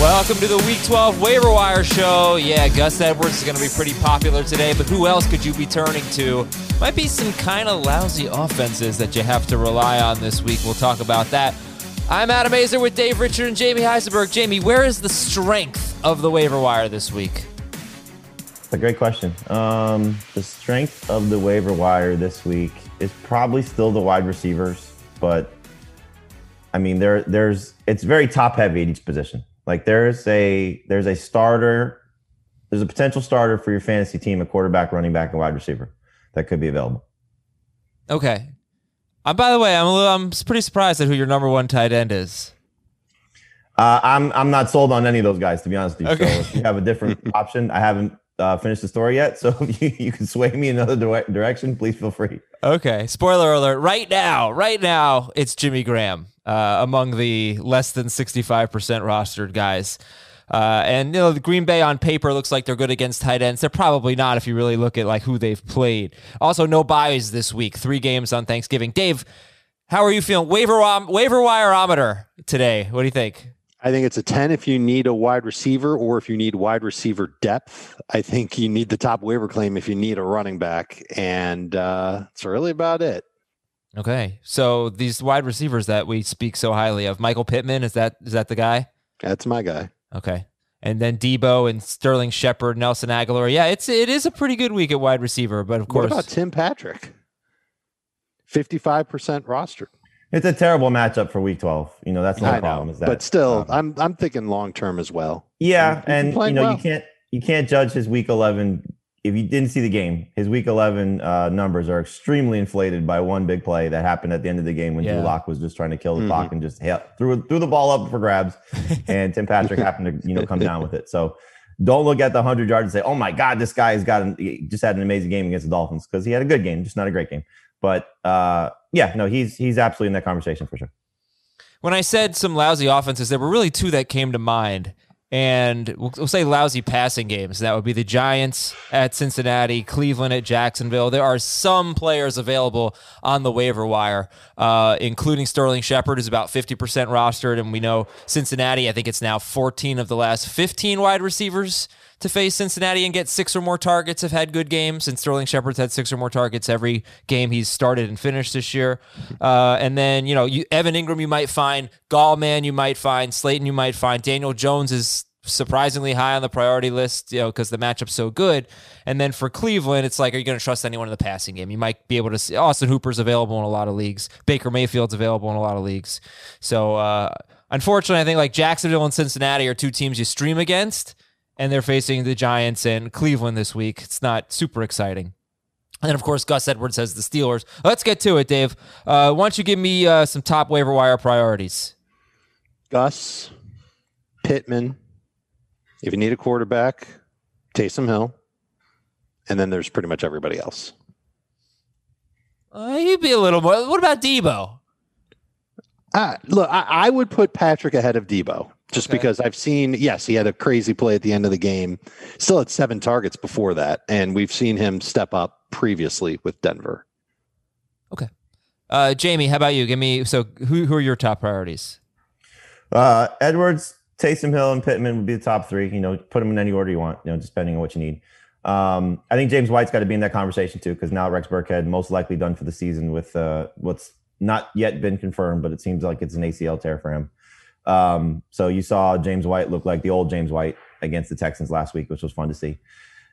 Welcome to the Week 12 Waiver Wire Show. Yeah, Gus Edwards is going to be pretty popular today, but who else could you be turning to? Might be some kind of lousy offenses that you have to rely on this week. We'll talk about that. I'm Adam Aizer with Dave Richard and Jamie Eisenberg. Jamie, where is the strength of the waiver wire this week? That's a great question. Um, the strength of the waiver wire this week is probably still the wide receivers, but I mean, there, there's it's very top heavy at each position. Like there's a there's a starter, there's a potential starter for your fantasy team, a quarterback, running back, and wide receiver that could be available. Okay. Uh, by the way, I'm a little, I'm pretty surprised at who your number one tight end is. Uh, I'm I'm not sold on any of those guys to be honest with you. Okay. So if you have a different option, I haven't uh, finished the story yet. So if you, you can sway me another dire- direction, please feel free. Okay. Spoiler alert. Right now, right now, it's Jimmy Graham uh, among the less than 65% rostered guys. Uh, and you know the Green Bay on paper looks like they're good against tight ends. They're probably not if you really look at like who they've played. Also, no byes this week. Three games on Thanksgiving. Dave, how are you feeling? Waiver waiver wireometer today. What do you think? I think it's a 10 if you need a wide receiver or if you need wide receiver depth. I think you need the top waiver claim if you need a running back. And uh, that's really about it. Okay. So these wide receivers that we speak so highly of, Michael Pittman, is that is that the guy? That's my guy. Okay. And then Deebo and Sterling Shepard, Nelson Agholor. Yeah, it's it is a pretty good week at wide receiver, but of course What about Tim Patrick? 55% rostered. It's a terrible matchup for Week 12. You know that's the I problem. know, Is that, but still, um, I'm I'm thinking long term as well. Yeah, He's been and you know well. you can't you can't judge his week 11 if you didn't see the game. His week 11 uh, numbers are extremely inflated by one big play that happened at the end of the game when Yeah. Drew Lock was just trying to kill the Mhm. clock and just hit, threw threw the ball up for grabs, and Tim Patrick happened to you know come down with it. So don't look at the 100 yards and say, "Oh my God, this guy has got an, he just had an amazing game against the Dolphins" because he had a good game, just not a great game. But uh, yeah, no, he's he's absolutely in that conversation for sure. when I said some lousy offenses, there were really two that came to mind. And we'll, we'll say lousy passing games. That would be the Giants at Cincinnati, Cleveland at Jacksonville. There are some players available on the waiver wire, uh, including Sterling Shepard, who's about 50% rostered. And we know Cincinnati, I think it's now 14 of the last 15 wide receivers to face Cincinnati and get six or more targets have had good games, and Sterling Shepard's had six or more targets every game he's started and finished this year. Uh, and then you know, you, Evan Engram you might find, Gallman you might find, Slayton you might find, Daniel Jones is surprisingly high on the priority list, you know, because the matchup's so good. And then for Cleveland, it's like, are you going to trust anyone in the passing game? You might be able to see Austin Hooper's available in a lot of leagues. Baker Mayfield's available in a lot of leagues. So uh, unfortunately, I think like Jacksonville and Cincinnati are two teams you stream against, and they're facing the Giants and Cleveland this week. It's not super exciting. And then, of course, Gus Edwards has the Steelers. Let's get to it, Dave. Uh, why don't you give me uh, some top waiver wire priorities? Gus, Pittman. If you need a quarterback, Taysom Hill. And then there's pretty much everybody else. Uh, you'd be a little more. What about Deebo? Uh, look, I, I would put Patrick ahead of Deebo just Okay. because I've seen, yes, he had a crazy play at the end of the game. Still had seven targets before that. And we've seen him step up previously with Denver. Okay, uh, Jamie, how about you? Give me so who who are your top priorities? Uh, Edwards, Taysom Hill, and Pittman would be the top three. You know, put them in any order you want. You know, depending on what you need. Um, I think James White's got to be in that conversation too, because now Rex Burkhead most likely done for the season with uh, what's not yet been confirmed, but it seems like it's an ACL tear for him. Um, so you saw James White look like the old James White against the Texans last week, which was fun to see.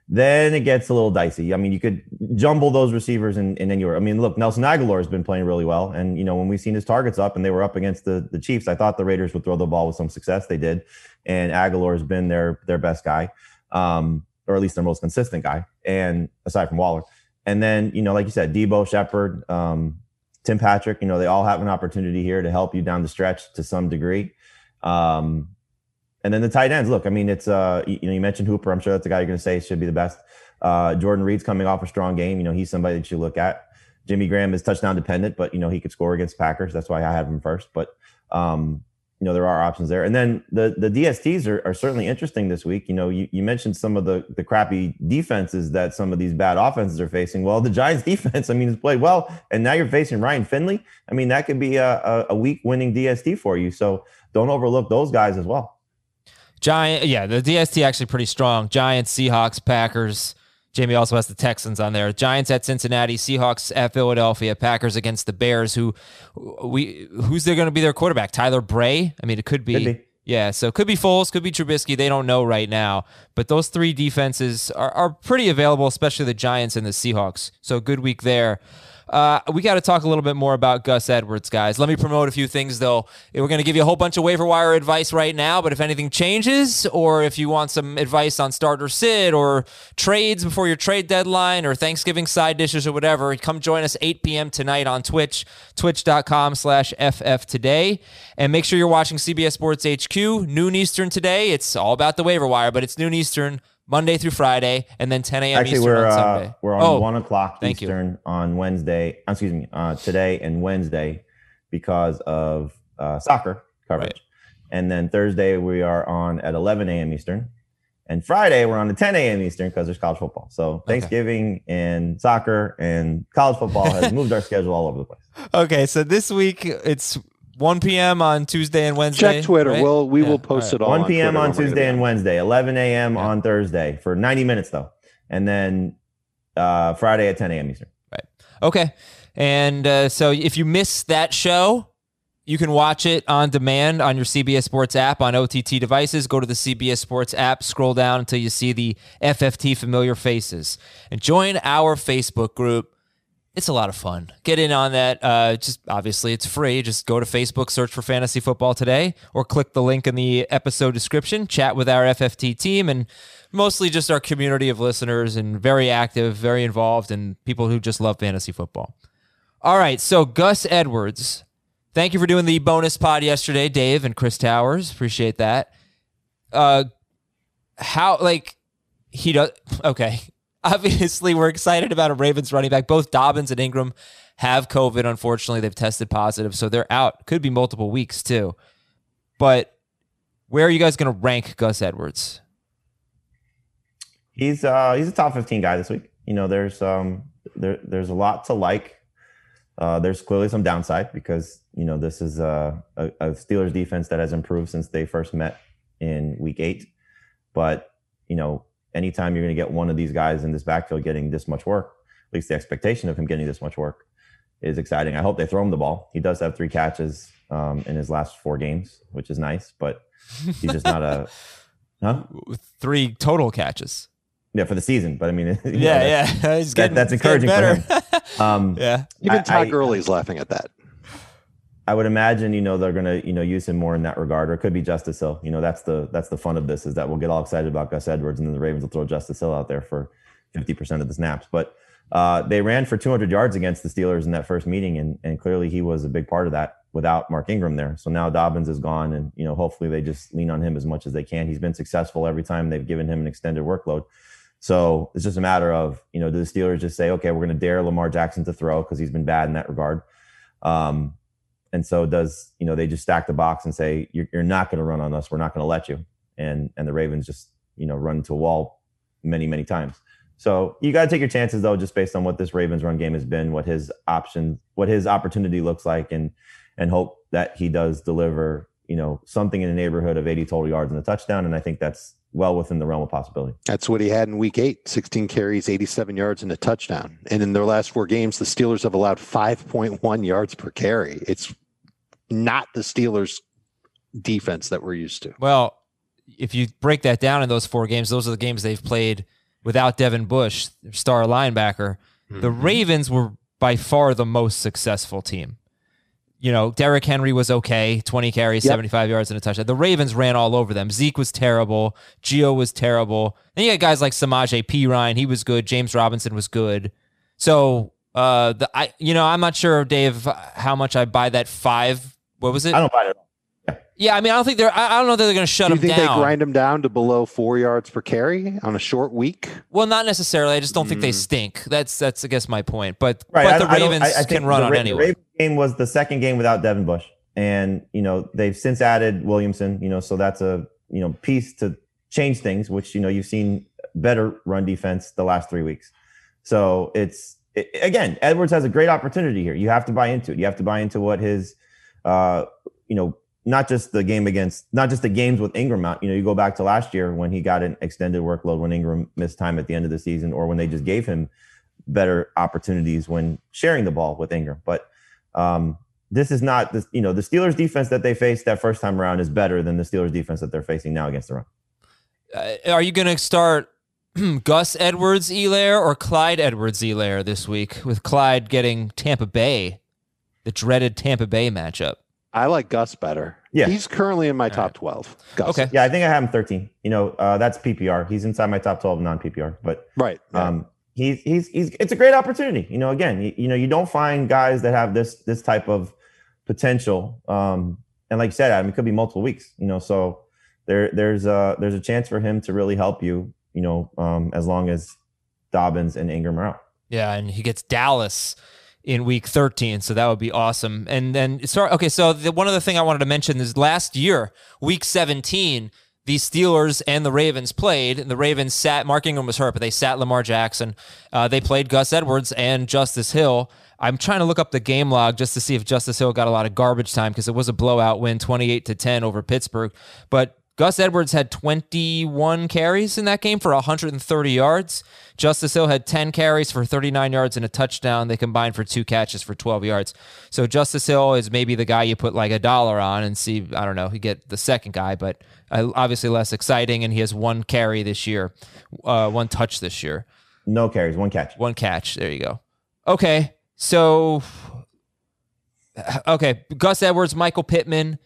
Then it gets a little dicey. I mean, you could jumble those receivers and, and then you're, I mean, look, Nelson Agholor has been playing really well. And, you know, when we've seen his targets up and they were up against the, the Chiefs, I thought the Raiders would throw the ball with some success. They did. And Agholor has been their, their best guy, um, or at least their most consistent guy. And aside from Waller. And then, you know, like you said, Deebo, Shepard, um, Tim Patrick, you know, they all have an opportunity here to help you down the stretch to some degree. Um, and then the tight ends. Look, I mean, it's uh, you, know, you mentioned Hooper. I'm sure that's the guy you're going to say should be the best. Uh, Jordan Reed's coming off a strong game. You know, he's somebody that you look at. Jimmy Graham is touchdown dependent, but you know he could score against Packers. That's why I have him first. But um, you know there are options there. And then the the DSTs are, are certainly interesting this week. You know you, you mentioned some of the the crappy defenses that some of these bad offenses are facing. Well, the Giants defense, I mean, has played well, and now you're facing Ryan Finley. I mean, that could be a, a, a week winning DST for you. So don't overlook those guys as well. Giant, yeah, the DST actually pretty strong. Giants, Seahawks, Packers. Jamie also has the Texans on there. Giants at Cincinnati, Seahawks at Philadelphia, Packers against the Bears. Who we who's they're going to be their quarterback? Tyler Bray. I mean, it could be, Could be. Yeah, so it could be Foles, could be Trubisky. They don't know right now, but those three defenses are, are pretty available, especially the Giants and the Seahawks. So good week there. Uh, we got to talk a little bit more about Gus Edwards, guys. Let me promote a few things, though. We're going to give you a whole bunch of waiver wire advice right now, but if anything changes, or if you want some advice on starter sit or trades before your trade deadline or Thanksgiving side dishes or whatever, come join us 8 p.m. tonight on Twitch, twitch.com slash FF today. And make sure you're watching CBS Sports HQ, noon Eastern today. It's all about the waiver wire, but it's noon Eastern. Monday through Friday, and then 10 a.m. Actually, Eastern we're on uh, we're on Oh, one o'clock thank you. Eastern on Wednesday. uh, Excuse me, uh, today and Wednesday because of uh, soccer coverage, Right. and then Thursday we are on at 11 a.m. Eastern, and Friday we're on at 10 a.m. Eastern because there's college football. So Thanksgiving and soccer and college football has moved our schedule all over the place. Okay, so this week it's 1 p.m. on Tuesday and Wednesday. Check Twitter. right? Well, we Yeah, will post all right. it all. 1 p.m. Twitter on when we're gonna Tuesday and. Wednesday, 11 a.m. Yeah. on Thursday for 90 minutes though, and then uh, Friday at 10 a.m. Eastern. Right. Okay, and uh, so if you miss that show, you can watch it on demand on your CBS Sports app on OTT devices. Go to the CBS Sports app, scroll down until you see the FFT familiar faces, and join our Facebook group. It's a lot of fun. Get in on that. Uh, just obviously, it's free. Just go to Facebook, search for Fantasy Football Today, or click the link in the episode description. Chat with our FFT team, and mostly just our community of listeners, and very active, very involved, and people who just love fantasy football. All right, so Gus Edwards, thank you for doing the bonus pod yesterday, Dave and Chris Towers. Appreciate that. Uh, how like he does? Okay, obviously we're excited about a Ravens running back. Both Dobbins and Ingram have COVID. Unfortunately, they've tested positive, so they're out. Could be multiple weeks too. But where are you guys going to rank Gus Edwards? He's uh he's a top 15 guy this week. You know, there's um there there's a lot to like. Uh, there's clearly some downside because you know this is a, a, a Steelers defense that has improved since they first met in Week Eight. But you know, anytime you're going to get one of these guys in this backfield getting this much work, at least the expectation of him getting this much work is exciting. I hope they throw him the ball. He does have three catches um, in his last four games, which is nice. But he's just not a huh? Three total catches. Yeah, for the season. But I mean, you know, Yeah, that's- yeah. He's that- getting, that's he's getting encouraging for better. Um, yeah. Even Todd I- Gurley's laughing at that. I would imagine, you know, they're gonna, you know, use him more in that regard, or it could be Justice Hill. You know, that's the that's the fun of this is that we'll get all excited about Gus Edwards, and then the Ravens will throw Justice Hill out there for fifty percent of the snaps. But uh, they ran for 200 yards against the Steelers in that first meeting, and and clearly he was a big part of that without Mark Ingram there. So now Dobbins is gone, and you know, hopefully they just lean on him as much as they can. He's been successful every time they've given him an extended workload. So it's just a matter of, you know, do the Steelers just say, okay, we're going to dare Lamar Jackson to throw because he's been bad in that regard. Um, and so does, you know, they just stack the box and say, you're, you're not going to run on us. We're not going to let you. And, and the Ravens just, you know, run into a wall many, many times. So you got to take your chances though, just based on what this Ravens run game has been, what his option, what his opportunity looks like and, and hope that he does deliver, you know, something in the neighborhood of 80 total yards and a touchdown. And I think that's well within the realm of possibility. That's what he had in week eight 16 carries, 87 yards, and a touchdown. And in their last four games, the Steelers have allowed 5.1 yards per carry. It's not the Steelers' defense that we're used to. Well, if you break that down in those four games, those are the games they've played without Devin Bush, their star linebacker. The Ravens were by far the most successful team. You know, Derrick Henry was okay, 20 carries, Yep. 75 yards, and a touchdown. The Ravens ran all over them. Zeke was terrible. Gio was terrible. Then you had guys like Samaje Perine. He was good. James Robinson was good. So, uh, the I, you know, I'm not sure, Dave, how much I buy that five. What was it? I don't buy it. Yeah, I mean, I don't think they're. I I don't know that they're going to shut Do you him think down. they grind them down to below four yards per carry on a short week? well, not necessarily. I just don't think they stink. That's that's I guess my point. But Mm. Right. but I the don't- I Ravens I- I can run the on Ra- anyone. The Ravens game was the second game without Devin Bush, and you know they've since added Williamson. You know, so that's a you know piece to change things, which you know you've seen better run defense the last three weeks. So it's it, again, Edwards has a great opportunity here. You have to buy into it. You have to buy into what his, uh, you know, not just the game against, not just the games with Ingram out. You know, you go back to last year when he got an extended workload when Ingram missed time at the end of the season, or when they just gave him better opportunities when sharing the ball with Ingram. But um, this is not the you know the Steelers defense that they faced that first time around is better than the Steelers defense that they're facing now against the run. Uh, are you going to start Gus Edwards-Helaire or Clyde Edwards-Helaire this week with Clyde getting Tampa Bay, the dreaded Tampa Bay matchup? I like Gus better. Yeah. He's currently in my top 12. Gus. Okay. Yeah, I think I have him 13. You know, uh, that's PPR. He's inside my top 12 non PPR, but Right. yeah. um, he's he's he's it's a great opportunity. You know, again, you, you know, you don't find guys that have this this type of potential. Um, and like you said, Adam, it could be multiple weeks. You know, so there there's a there's a chance for him to really help you. You know, um, as long as Dobbins and Ingram are out. Yeah, and he gets Dallas in week 13, so that would be awesome. And then, sorry, okay, so the, one other thing I wanted to mention is last year, week 17, the Steelers and the Ravens played, and the Ravens sat, Mark Ingram was hurt, but they sat Lamar Jackson. Uh, they played Gus Edwards and Justice Hill. I'm trying to look up the game log just to see if Justice Hill got a lot of garbage time because it was a blowout win, 28 to 10 over Pittsburgh. But Gus Edwards had 21 carries in that game for 130 yards. Justice Hill had 10 carries for 39 yards and a touchdown. They combined for two catches for 12 yards. So Justice Hill is maybe the guy you put like a dollar on and see, I don't know, you get the second guy, but uh, obviously less exciting. And he has one carry this year, uh, one touch this year, No carries, one catch. one catch. There you go. Okay. So, okay. Gus Edwards, Michael Pittman.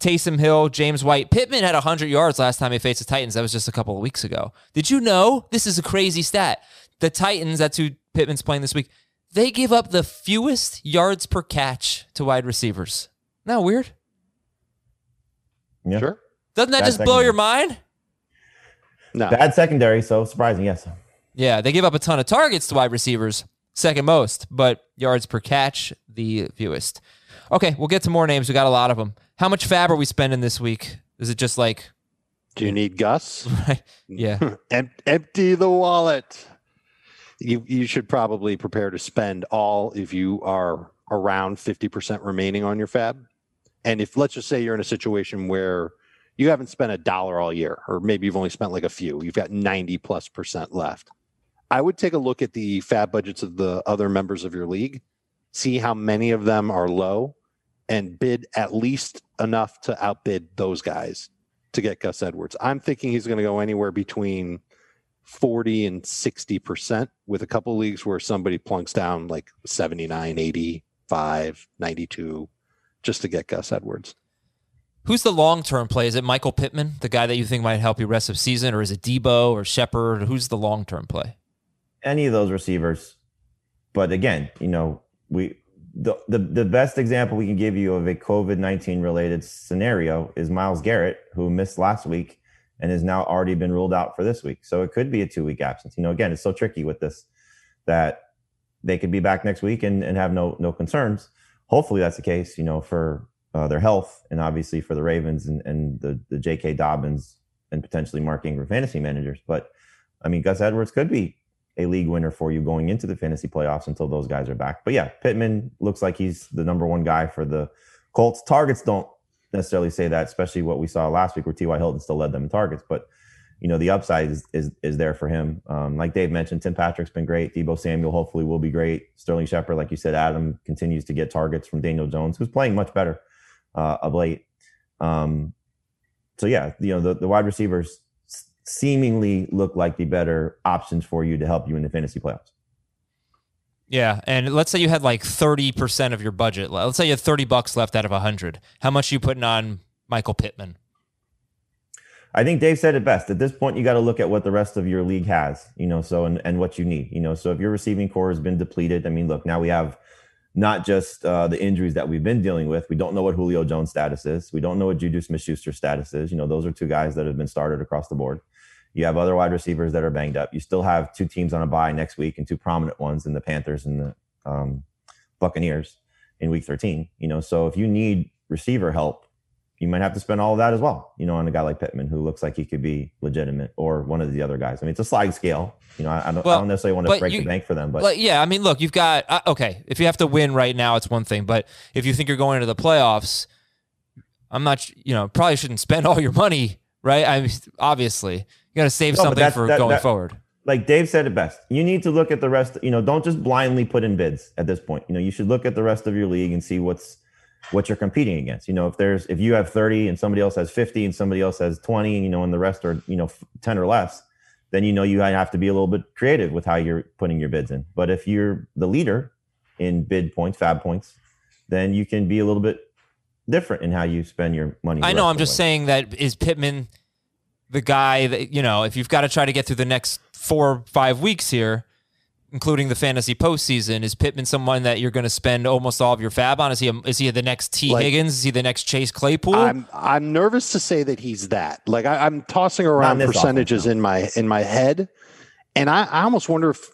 Taysom Hill, James White. Pittman had 100 yards last time he faced the Titans. That was just a couple of weeks ago. Did you know? This is a crazy stat. The Titans, that's who Pittman's playing this week, they give up the fewest yards per catch to wide receivers. Isn't that weird? Yeah. Sure. Doesn't that Bad just blow your mind? No. Bad secondary, so surprising. Yes. Yeah, they give up a ton of targets to wide receivers, second most, but yards per catch, the fewest. Okay, we'll get to more names. We got a lot of them. How much fab are we spending this week? Is it just like, Do you need Gus? yeah, Em- empty the wallet. You you should probably prepare to spend all if you are around 50% remaining on your fab. And if let's just say you're in a situation where you haven't spent a dollar all year, or maybe you've only spent like a few, you've got 90 plus percent left. I would take a look at the fab budgets of the other members of your league, see how many of them are low, and bid at least enough to outbid those guys to get Gus Edwards. I'm thinking he's going to go anywhere between 40 and 60% with a couple leagues where somebody plunks down like 79, 85, 92 just to get Gus Edwards. Who's the long term play? Is it Michael Pittman, the guy that you think might help you rest of season, or is it Deebo or Shepard? Who's the long term play? any of those receivers. But again, you know, we the, the the best example we can give you of a COVID nineteen related scenario is Myles Garrett, who missed last week and has now already been ruled out for this week. So it could be a two week absence. You know, again, it's so tricky with this that they could be back next week and, and have no no concerns. Hopefully that's the case. You know, for uh, their health and obviously for the Ravens and, and the the J.K. Dobbins and potentially Mark Ingram fantasy managers. But I mean, Gus Edwards could be a league winner for you going into the fantasy playoffs until those guys are back. But yeah, Pittman looks like he's the number one guy for the Colts. Targets don't necessarily say that, especially what we saw last week where T.Y. Hilton still led them in targets. But you know, the upside is is, is there for him. Um, like Dave mentioned, Tim Patrick's been great. Deebo Samuel hopefully will be great. Sterling Shepard, like you said, Adam continues to get targets from Daniel Jones, who's playing much better uh, of late. Um, so yeah, you know, the, the wide receivers seemingly look like the better options for you to help you in the fantasy playoffs. Yeah, and let's say you had like thirty percent of your budget. le- Let's say you had thirty bucks left out of a hundred. How much are you putting on Michael Pittman? I think Dave said it best. At this point, you got to look at what the rest of your league has, you know, so and, and what you need, you know. So if your receiving corps has been depleted, I mean, look, now we have not just uh, the injuries that we've been dealing with. We don't know what Julio Jones' status is. We don't know what Juju Smith-Schuster's status is. You know, those are two guys that have been started across the board. You have other wide receivers that are banged up. You still have two teams on a bye next week and two prominent ones in the Panthers and the um, Buccaneers in Week 13. You know, so if you need receiver help, you might have to spend all of that as well. You know, on a guy like Pittman who looks like he could be legitimate, or one of the other guys. I mean, it's a sliding scale. You know, I, I, don't, Well, I don't necessarily want to break you- the bank for them, but Like, yeah, I mean, look, you've got uh, okay. If you have to win right now, it's one thing, but if you think you're going into the playoffs, I'm not. You know, probably shouldn't spend all your money, right? I mean, obviously, you got to save No, something for that- going that- forward. like Dave said it best. You need to look at the rest. You know, don't just blindly put in bids at this point. You know, you should look at the rest of your league and see what's what you're competing against. You know, if there's if you have 30 and somebody else has 50 and somebody else has 20, and you know, and the rest are you know 10 or less, then you know you have to be a little bit creative with how you're putting your bids in. But if you're the leader in bid points, fab points, then you can be a little bit different in how you spend your money. I know. I'm just way. saying that is Pittman the guy that you know if you've got to try to get through the next four or five weeks here, including the fantasy postseason, is Pittman someone that you're going to spend almost all of your fab on? Is he a, is he the next T Like- Higgins? Is he the next Chase Claypool? I'm I'm nervous to say that he's that. Like I, I'm tossing around this offense, percentages no. in my in my head, and I, I almost wonder if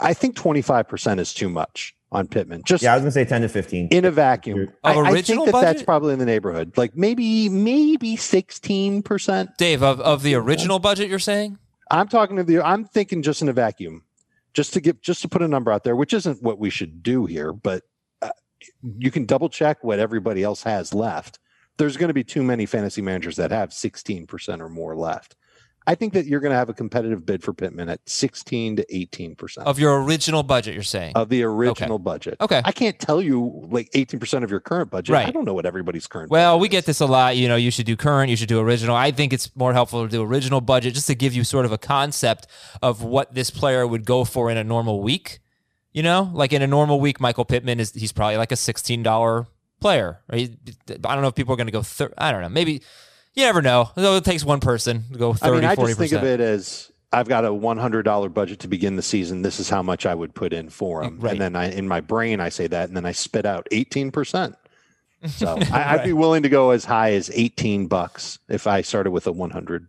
I think 25 percent is too much on Pittman. Just Yeah, I was gonna say 10 to 15. in a vacuum. Of I, I think original that that's probably in the neighborhood. Like maybe maybe 16 percent. Dave of of the original budget, you're saying? I'm talking to the. I'm thinking just in a vacuum, just to give, just to put a number out there, which isn't what we should do here, but uh, you can double check what everybody else has left. There's going to be too many fantasy managers that have 16% or more left. I think that you're going to have a competitive bid for Pittman at 16 to 18% Of your original budget, you're saying? of the original budget. Okay. I can't tell you like 18% of your current budget. Right. I don't know what everybody's current Well, we is. get this a lot. You know, you should do current, you should do original. I think it's more helpful to do original budget just to give you sort of a concept of what this player would go for in a normal week. You know, like in a normal week, Michael Pittman is he's probably like a sixteen dollar player. Right? I don't know if people are going to go. Thir- I don't know. Maybe you never know. It takes one person to go 30, I mean, I 40 just think of it as I've got a $100 budget to begin the season. This is how much I would put in for them. Right. and then I, in my brain, I say that, and then I spit out eighteen percent. So I, I'd be willing to go as high as eighteen bucks if I started with a one hundred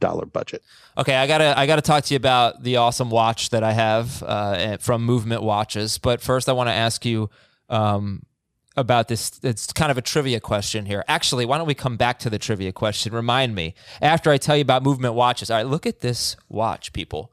dollar budget. Okay, I gotta I gotta talk to you about the awesome watch that I have uh, from Movement Watches. But first, I want to ask you um, about this. It's kind of a trivia question here. Actually, why don't we come back to the trivia question? Remind me after I tell you about Movement Watches. All right, look at this watch, people.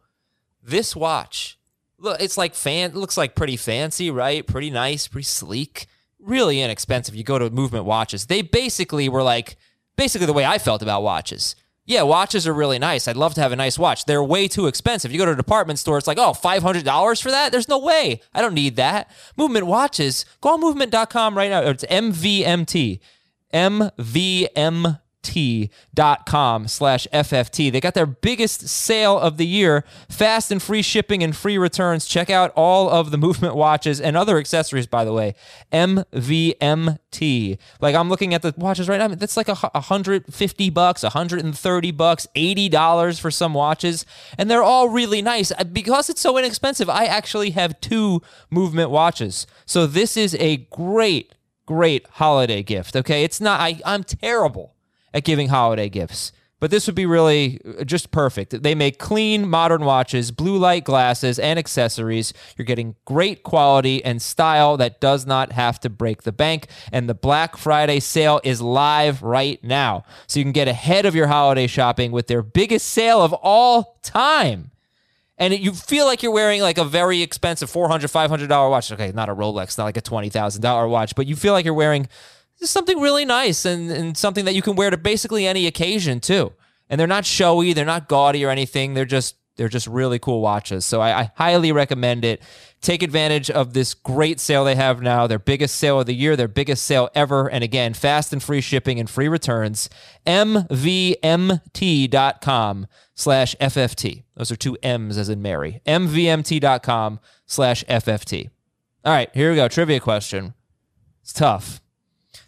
This watch, look, it's like fan. Looks like pretty fancy, right? Pretty nice, pretty sleek. Really inexpensive. You go to Movement Watches. They basically were like basically the way I felt about watches. Yeah, watches are really nice. I'd love to have a nice watch. They're way too expensive. You go to a department store, it's like, oh, $500 for that? There's no way. I don't need that. Movement watches, go on movement.com right now. It's MVMT. MVMT.com slash FFT. They got their biggest sale of the year. Fast and free shipping and free returns. Check out all of the movement watches and other accessories, by the way. MVMT. Like I'm looking at the watches right now. That's like a 150 bucks, 130 bucks, $80 for some watches. And they're all really nice. Uh, Because it's so inexpensive, I actually have two movement watches. So this is a great great holiday gift. Okay, it's not. I I'm terrible at giving holiday gifts, but this would be really uh, just perfect. They make clean, modern watches, blue light glasses, and accessories. You're getting great quality and style that does not have to break the bank. And the Black Friday sale is live right now, so you can get ahead of your holiday shopping with their biggest sale of all time and you feel like you're wearing like a very expensive $400, $500 watch okay not a rolex not like a $20000 watch but you feel like you're wearing something really nice and, and something that you can wear to basically any occasion too. And they're not showy they're not gaudy or anything they're just they're just really cool watches. So I, I highly recommend it. Take advantage of this great sale they have now their biggest sale of the year their biggest sale ever and again fast and free shipping and free returns. Mvmt.com slash fft those are two m's as in mary. Mvmt.com slash fft all right here we go. Trivia question. It's tough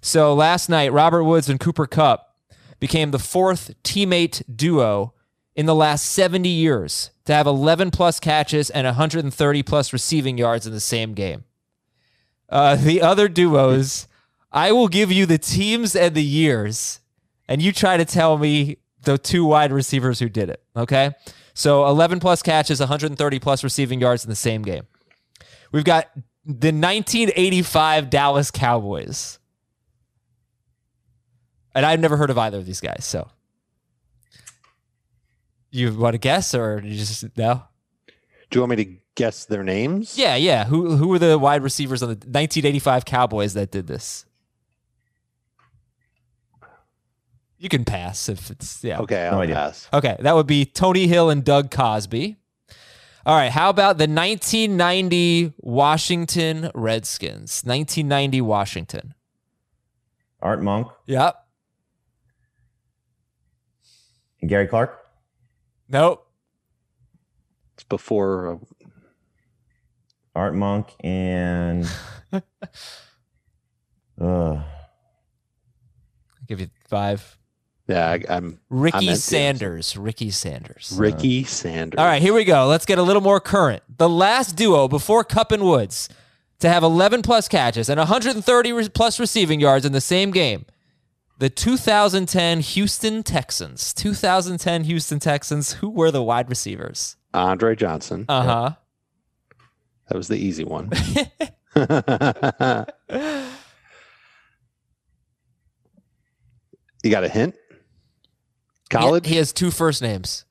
so last night robert woods and cooper kupp became the fourth teammate duo in the last 70 years to have 11 plus catches and 130 plus receiving yards in the same game Uh, the other duos, I will give you the teams and the years, and you try to tell me the two wide receivers who did it. Okay. So 11 plus catches, 130 plus receiving yards in the same game. We've got the 1985 Dallas Cowboys. And I've never heard of either of these guys. So you want to guess or you just no? Do you want me to guess their names? Yeah, yeah. Who who were the wide receivers on the 1985 Cowboys that did this? You can pass if it's yeah. Okay, I'll No pass. Okay, that would be Tony Hill and Doug Cosbie. All right, how about the 1990 Washington Redskins? 1990 Washington. Art Monk Yep. and Gary Clark. Nope. It's before. Uh, Art Monk and uh, I'll give you five. yeah, I, I'm Ricky meant to. Sanders. Ricky Sanders. Ricky Sanders. All right, here we go. Let's get a little more current. The last duo before Kupp and Woods to have 11 plus catches and 130 plus receiving yards in the same game. The 2010 Houston Texans. 2010 Houston Texans. Who were the wide receivers? Andre Johnson. Uh huh. That was the easy one. you got a hint? College? He, he has two first names.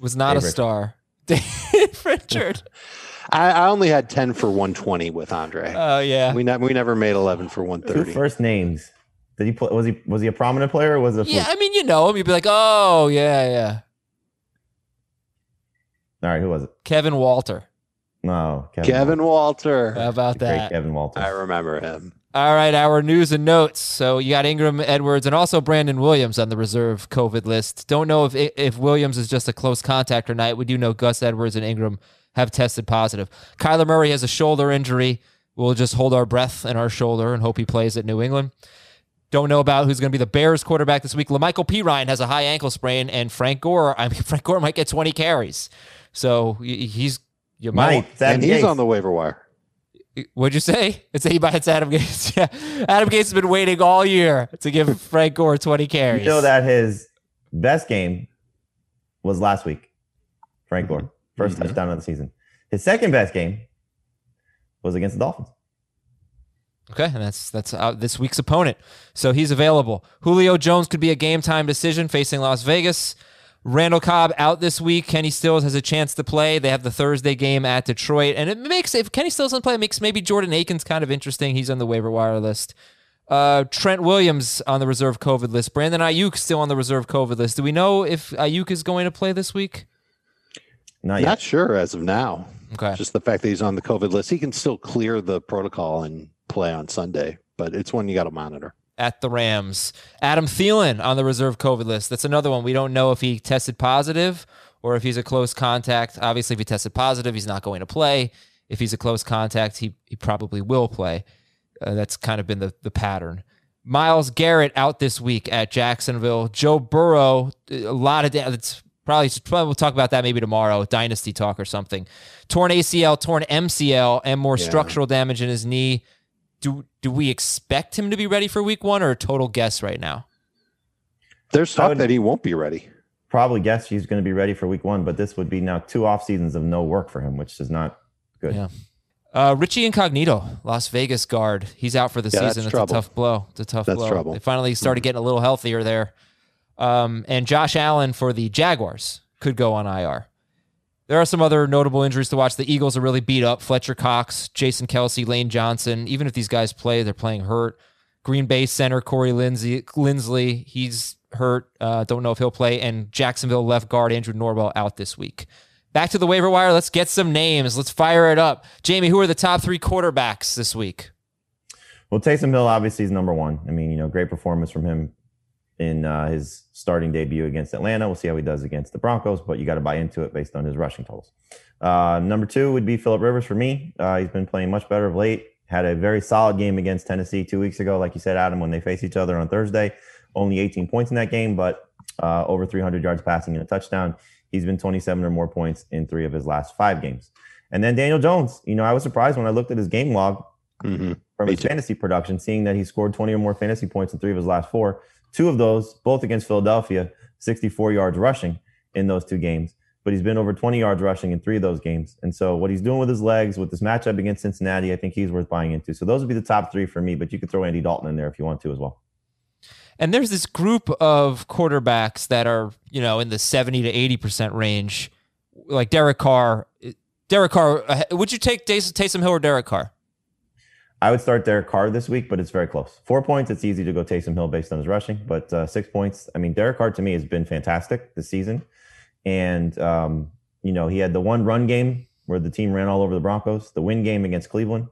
Was not Dave a star. Dave Richard. I, I only had 10 for 120 with Andre. Oh yeah. we, ne- we never made 11 for 130. first names. Did he play? Was he was he a prominent player? or Was it? Yeah, I mean, you know him. You'd be like, oh yeah, yeah. All right, who was it? Kevin Walter. No, Kevin Walter. How about The great that? Kevin Walter. I remember him. All right, our news and notes. So you got Ingram Edwards and also Brandon Williams on the reserve COVID list. Don't know if if Williams is just a close contact or not. We do know Gus Edwards and Ingram have tested positive. Kyler Murray has a shoulder injury. We'll just hold our breath in our shoulder and hope he plays at New England. Don't know about who's going to be the Bears quarterback this week. La'Mical Perine has a high ankle sprain, and Frank Gore. I mean, Frank Gore might get 20 carries. So he's you might. Mike, Adam and he's Gase. on the waiver wire. What'd you say? It's anybody. It's Adam Gase. Yeah, Adam Gase has been waiting all year to give Frank Gore 20 carries. You know that his best game was last week. Frank Gore, 1st touchdown of the season. His second best game was against the Dolphins. Okay, and that's that's uh, this week's opponent. So he's available. Julio Jones could be a game time decision facing Las Vegas. Randall Cobb out this week. Kenny Stills has a chance to play. They have the Thursday game at Detroit, and it makes if Kenny Stills doesn't play, it makes maybe Jordan Akins kind of interesting. He's on the waiver wire list. Uh, Trent Williams on the reserve COVID list. Brandon Aiyuk still on the reserve COVID list. Do we know if Aiyuk is going to play this week? Not yet. Not sure as of now. Okay. Just the fact that he's on the COVID list. He can still clear the protocol and play on Sunday, but it's one you got to monitor. at the Rams. Adam Thielen on the reserve COVID list. That's another one. We don't know if he tested positive or if he's a close contact. Obviously, if he tested positive, he's not going to play. If he's a close contact, he, he probably will play. Uh, that's kind of been the, the pattern. Myles Garrett out this week at Jacksonville. Joe Burrow, a lot of da- it's probably, probably we'll talk about that maybe tomorrow, dynasty talk or something. Torn ACL, torn MCL, and more Yeah. structural damage in his knee do do we expect him to be ready for week one or a total guess right now? There's I talk would- that he won't be ready. Probably guess he's going to be ready for week one, but this would be now two off seasons of no work for him, which is not good. Yeah. Uh, Richie Incognito, Las Vegas guard. He's out for the Yeah, that's season. It's trouble. a tough blow. It's a tough That's blow. trouble. They finally started Mm-hmm. getting a little healthier there. Um, and Josh Allen for the Jaguars could go on IR. There are some other notable injuries to watch. The Eagles are really beat up. Fletcher Cox, Jason Kelce, Lane Johnson. Even if these guys play, they're playing hurt. Green Bay center Corey Lindsey, Linsley, he's hurt. Uh, don't know if he'll play. And Jacksonville left guard Andrew Norwell out this week. Back to the waiver wire. Let's get some names. Let's fire it up. Jamie, who are the top three quarterbacks this week? Well, Taysom Hill obviously is number one. I mean, you know, great performance from him in uh, his starting debut against Atlanta. We'll see how he does against the Broncos, but you got to buy into it based on his rushing totals. Uh, number two would be Philip Rivers for me. Uh, he's been playing much better of late. Had a very solid game against Tennessee two weeks ago, like you said, Adam, when they face each other on Thursday. Only 18 points in that game, but uh, over 300 yards passing and a touchdown. He's been 27 or more points in three of his last five games. And then Daniel Jones, you know, I was surprised when I looked at his game log Mhm. from Me his too. fantasy production, seeing that he scored 20 or more fantasy points in three of his last four. Two of those, both against Philadelphia, 64 yards rushing in those two games. But he's been over 20 yards rushing in three of those games. And so what he's doing with his legs, with this matchup against Cincinnati, I think he's worth buying into. So those would be the top three for me, but you could throw Andy Dalton in there if you want to as well. And there's this group of quarterbacks that are, you know, in the 70 to 80% range, like Derek Carr. Derek Carr, would you take Tays- Taysom Hill or Derek Carr? I would start Derek Carr this week, but it's very close. Four points, it's easy to go Taysom Hill based on his rushing, but uh, six points. I mean, Derek Carr to me has been fantastic this season, and um, you know he had the one run game where the team ran all over the Broncos, the win game against Cleveland,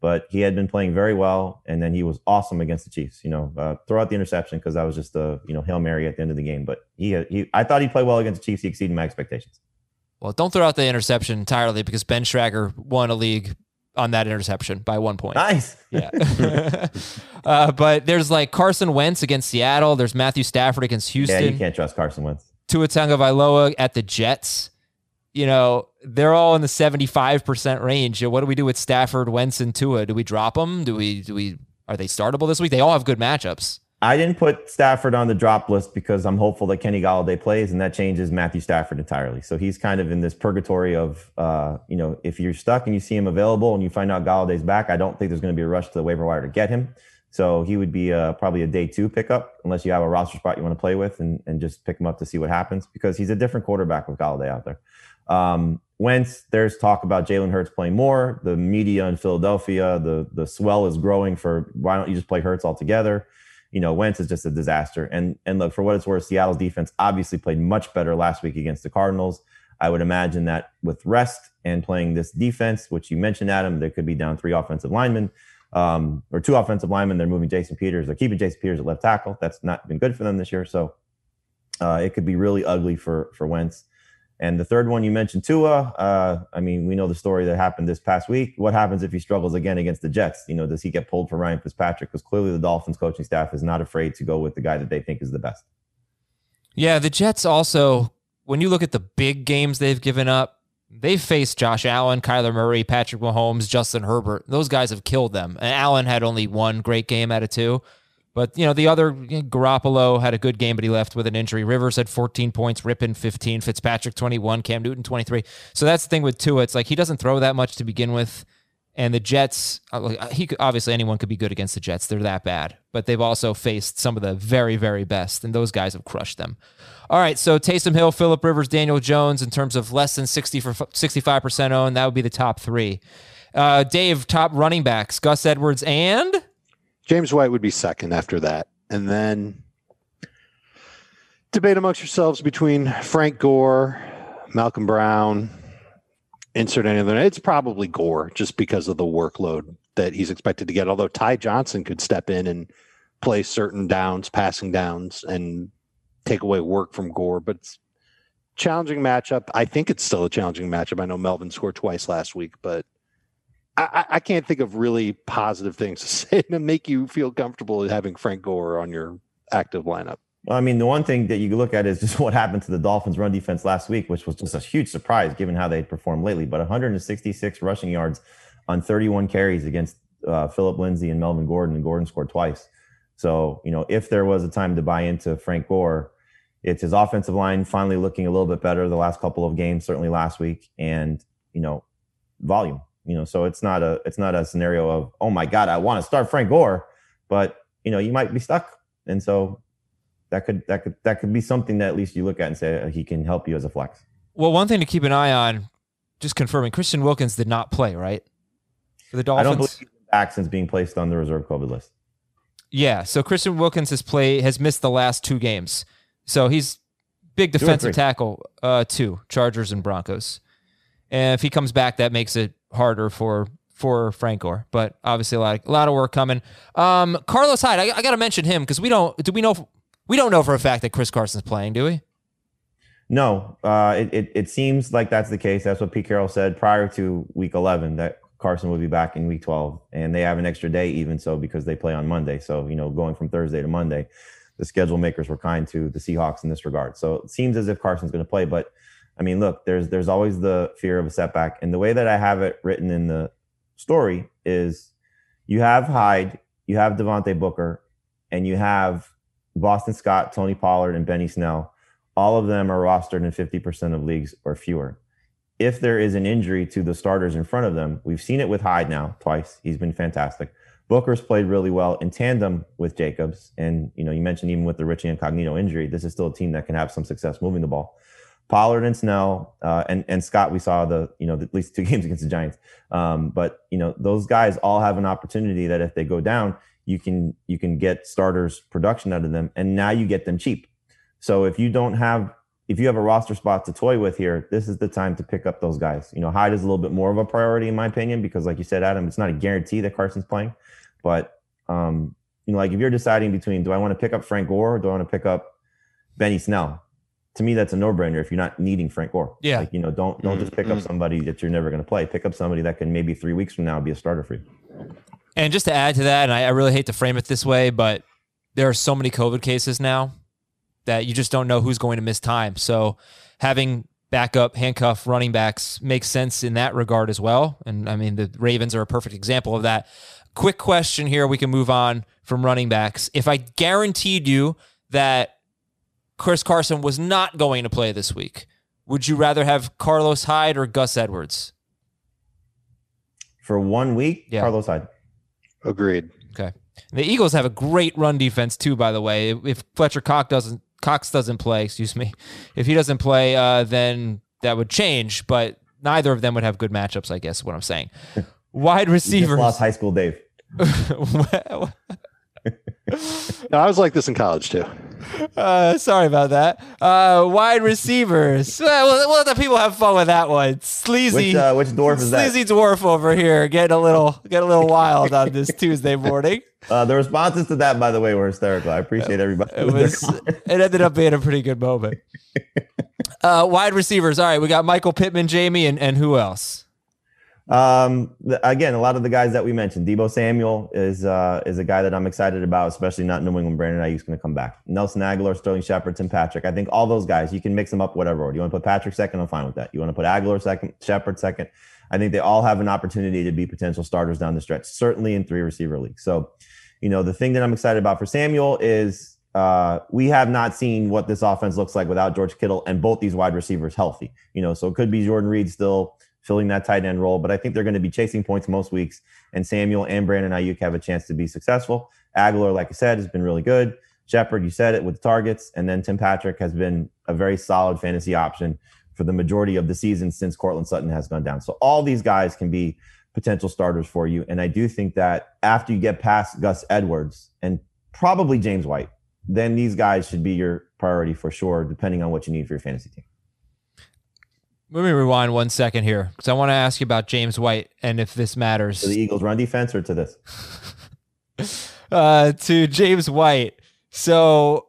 but he had been playing very well, and then he was awesome against the Chiefs. You know, uh, throw out the interception because that was just a you know hail mary at the end of the game, but he he I thought he'd play well against the Chiefs. He exceeded my expectations. Well, don't throw out the interception entirely because Ben Schrager won a league on that interception by one point. Nice. Yeah. uh, but there's like Carson Wentz against Seattle. There's Matthew Stafford against Houston. Yeah, you can't trust Carson Wentz. Tua Tagovailoa at the Jets. You know, they're all in the 75% range. What do we do with Stafford, Wentz, and Tua? Do we drop them? Do we, do we, are they startable this week? They all have good matchups. I didn't put Stafford on the drop list because I'm hopeful that Kenny Golladay plays, and that changes Matthew Stafford entirely. So he's kind of in this purgatory of, uh, you know, if you're stuck and you see him available and you find out Golladay's back, I don't think there's going to be a rush to the waiver wire to get him. So he would be uh, probably a day two pickup unless you have a roster spot you want to play with and, and just pick him up to see what happens because he's a different quarterback with Golladay out there. Um, Wentz, there's talk about Jalen Hurts playing more. The media in Philadelphia, the the swell is growing for why don't you just play Hurts altogether? You know, Wentz is just a disaster. And and look, for what it's worth, Seattle's defense obviously played much better last week against the Cardinals. I would imagine that with rest and playing this defense, which you mentioned, Adam, they could be down three offensive linemen um, or two offensive linemen. They're moving Jason Peters. They're keeping Jason Peters at left tackle. That's not been good for them this year. So uh, it could be really ugly for for Wentz. And the third one you mentioned, Tua. Uh, I mean, we know the story that happened this past week. What happens if he struggles again against the Jets? You know, does he get pulled for Ryan Fitzpatrick? Because clearly the Dolphins coaching staff is not afraid to go with the guy that they think is the best. Yeah, the Jets also, when you look at the big games they've given up, they've faced Josh Allen, Kyler Murray, Patrick Mahomes, Justin Herbert. Those guys have killed them. And Allen had only one great game out of two. But, you know, the other, you know, Garoppolo had a good game, but he left with an injury. Rivers had 14 points, Rypien 15, Fitzpatrick 21, Cam Newton 23. So that's the thing with Tua. It's like he doesn't throw that much to begin with. And the Jets, uh, he could, obviously anyone could be good against the Jets. They're that bad, but they've also faced some of the very, very best, and those guys have crushed them. All right, so Taysom Hill, Philip Rivers, Daniel Jones, in terms of less than sixty for sixty-five percent owned, that would be the top three. Uh, Dave, top running backs: Gus Edwards and James White would be second after that. And then debate amongst yourselves between Frank Gore, Malcolm Brown, insert any other. It's probably Gore just because of the workload that he's expected to get. Although Ty Johnson could step in and play certain downs, passing downs, and take away work from Gore. But it's challenging matchup. I think it's still a challenging matchup. I know Melvin scored twice last week, but I, I- can't think of really positive things to say to make you feel comfortable having Frank Gore on your active lineup. Well, I mean, the one thing that you look at is just what happened to the Dolphins' run defense last week, which was just a huge surprise given how they performed lately. But 166 rushing yards on 31 carries against uh, Philip Lindsay and Melvin Gordon, and Gordon scored twice. So, you know, if there was a time to buy into Frank Gore, it's his offensive line finally looking a little bit better the last couple of games, certainly last week, and you know, volume. You know, so it's not a it's not a scenario of oh my god, I want to start Frank Gore, but you know, you might be stuck, and so that could that could that could be something that at least you look at and say uh, he can help you as a flex. well, one thing to keep an eye on. Just confirming, Christian Wilkins did not play, right? For the I Dolphins. don't believe he's back since being placed on the reserve COVID list. Yeah, so Christian Wilkins has played has missed the last two games. So he's big defensive tackle, uh two, Chargers and Broncos. And if he comes back, that makes it harder for for Frank Gore. But obviously a lot of, a lot of work coming. Um Carlos Hyde, I, I gotta mention him because we don't do we know we don't know for a fact that Chris Carson's playing, do we? No, uh, it, it it seems like that's the case. That's what Pete Carroll said prior to Week 11 that Carson would be back in Week 12, and they have an extra day even so because they play on Monday. So you know, going from Thursday to Monday, the schedule makers were kind to the Seahawks in this regard. So it seems as if Carson's going to play, but I mean, look, there's there's always the fear of a setback, and the way that I have it written in the story is you have Hyde, you have Devontae Booker, and you have Boston Scott, Tony Pollard, and Benny Snell. All of them are rostered in 50% of leagues or fewer. If there is an injury to the starters in front of them, we've seen it with Hyde now twice. He's been fantastic. Booker's played really well in tandem with Jacobs. And, you know, you mentioned even with the Richie Incognito injury, this is still a team that can have some success moving the ball. Pollard and Snell uh, and and Scott, we saw the you know at least two games against the Giants. Um, but you know those guys all have an opportunity that if they go down, you can you can get starters production out of them, and now you get them cheap. So if you don't have if you have a roster spot to toy with here, this is the time to pick up those guys. You know, Hyde is a little bit more of a priority in my opinion because, like you said, Adam, it's not a guarantee that Carson's playing, but um, you know, like if you're deciding between do I want to pick up Frank Gore or do I want to pick up Benny Snell? To me that's a no-brainer if you're not needing Frank Gore. Yeah. Like, you know, don't don't just pick up Mm-hmm. somebody that you're never going to play. Pick up somebody that can maybe 3 weeks from now be a starter for you. And just to add to that, and I, I really hate to frame it this way, but there are so many COVID cases now that you just don't know who's going to miss time. So having backup handcuff running backs makes sense in that regard as well. And I mean, the Ravens are a perfect example of that. Quick question here. We can move on from running backs. If I guaranteed you that Chris Carson was not going to play this week, would you rather have Carlos Hyde or Gus Edwards? For 1 week, Yeah. Carlos Hyde. Agreed. Okay. The Eagles have a great run defense too, by the way. If Fletcher Cox doesn't Cox doesn't play, excuse me, if he doesn't play, uh, then that would change. But neither of them would have good matchups. I guess is what I'm saying. Wide You just receivers. lost high school Dave. No, I was like this in college too. uh, sorry about that. Uh, wide receivers. Well, we'll we'll let the people have fun with that one. Sleazy. Which uh, which dwarf is that? Sleazy dwarf over here, getting a little, getting a little wild on this Tuesday morning. Uh, the responses to that by the way were hysterical. I appreciate everybody. It was. It ended up being a pretty good moment. Uh, wide receivers. All right, we got Michael Pittman, Jamie, and, and who else? Um, again, a lot of the guys that we mentioned, Deebo Samuel is uh, is a guy that I'm excited about, especially not knowing when Brandon Aiyuk's going to come back. Nelson Agholor, Sterling Shepard, Tim Patrick. I think all those guys, you can mix them up whatever order. You want to put Patrick second, I'm fine with that. You want to put Agholor second, Shepard second. I think they all have an opportunity to be potential starters down the stretch, certainly in three receiver leagues. So, you know, the thing that I'm excited about for Samuel is uh, we have not seen what this offense looks like without George Kittle and both these wide receivers healthy. You know, so it could be Jordan Reed still filling that tight end role, but I think they're going to be chasing points most weeks. And Samuel and Brandon Aiyuk have a chance to be successful. Agholor, like I said, has been really good. Shepard, you said it with targets, and then Tim Patrick has been a very solid fantasy option for the majority of the season since Courtland Sutton has gone down. So all these guys can be potential starters for you. And I do think that after you get past Gus Edwards and probably James White, then these guys should be your priority for sure, depending on what you need for your fantasy team. Let me rewind one second here because I want to ask you about James White and if this matters To the Eagles run defense or to this? uh, to James White. So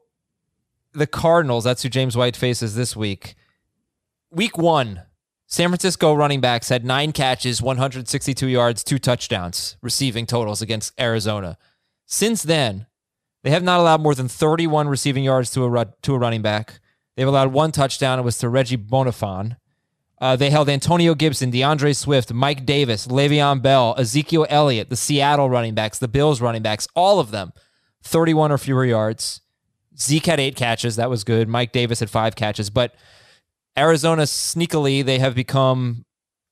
the Cardinals, that's who James White faces this week. Week one, San Francisco running backs had nine catches, 162 yards, two touchdowns, receiving totals against Arizona. Since then, they have not allowed more than 31 receiving yards to a to a running back. They've allowed one touchdown. It was to Reggie Bonnafon. Uh, they held Antonio Gibson, DeAndre Swift, Mike Davis, Le'Veon Bell, Ezekiel Elliott, the Seattle running backs, the Bills running backs, all of them, 31 or fewer yards. Zeke had eight catches. That was good. Mike Davis had five catches. But Arizona, sneakily, they have become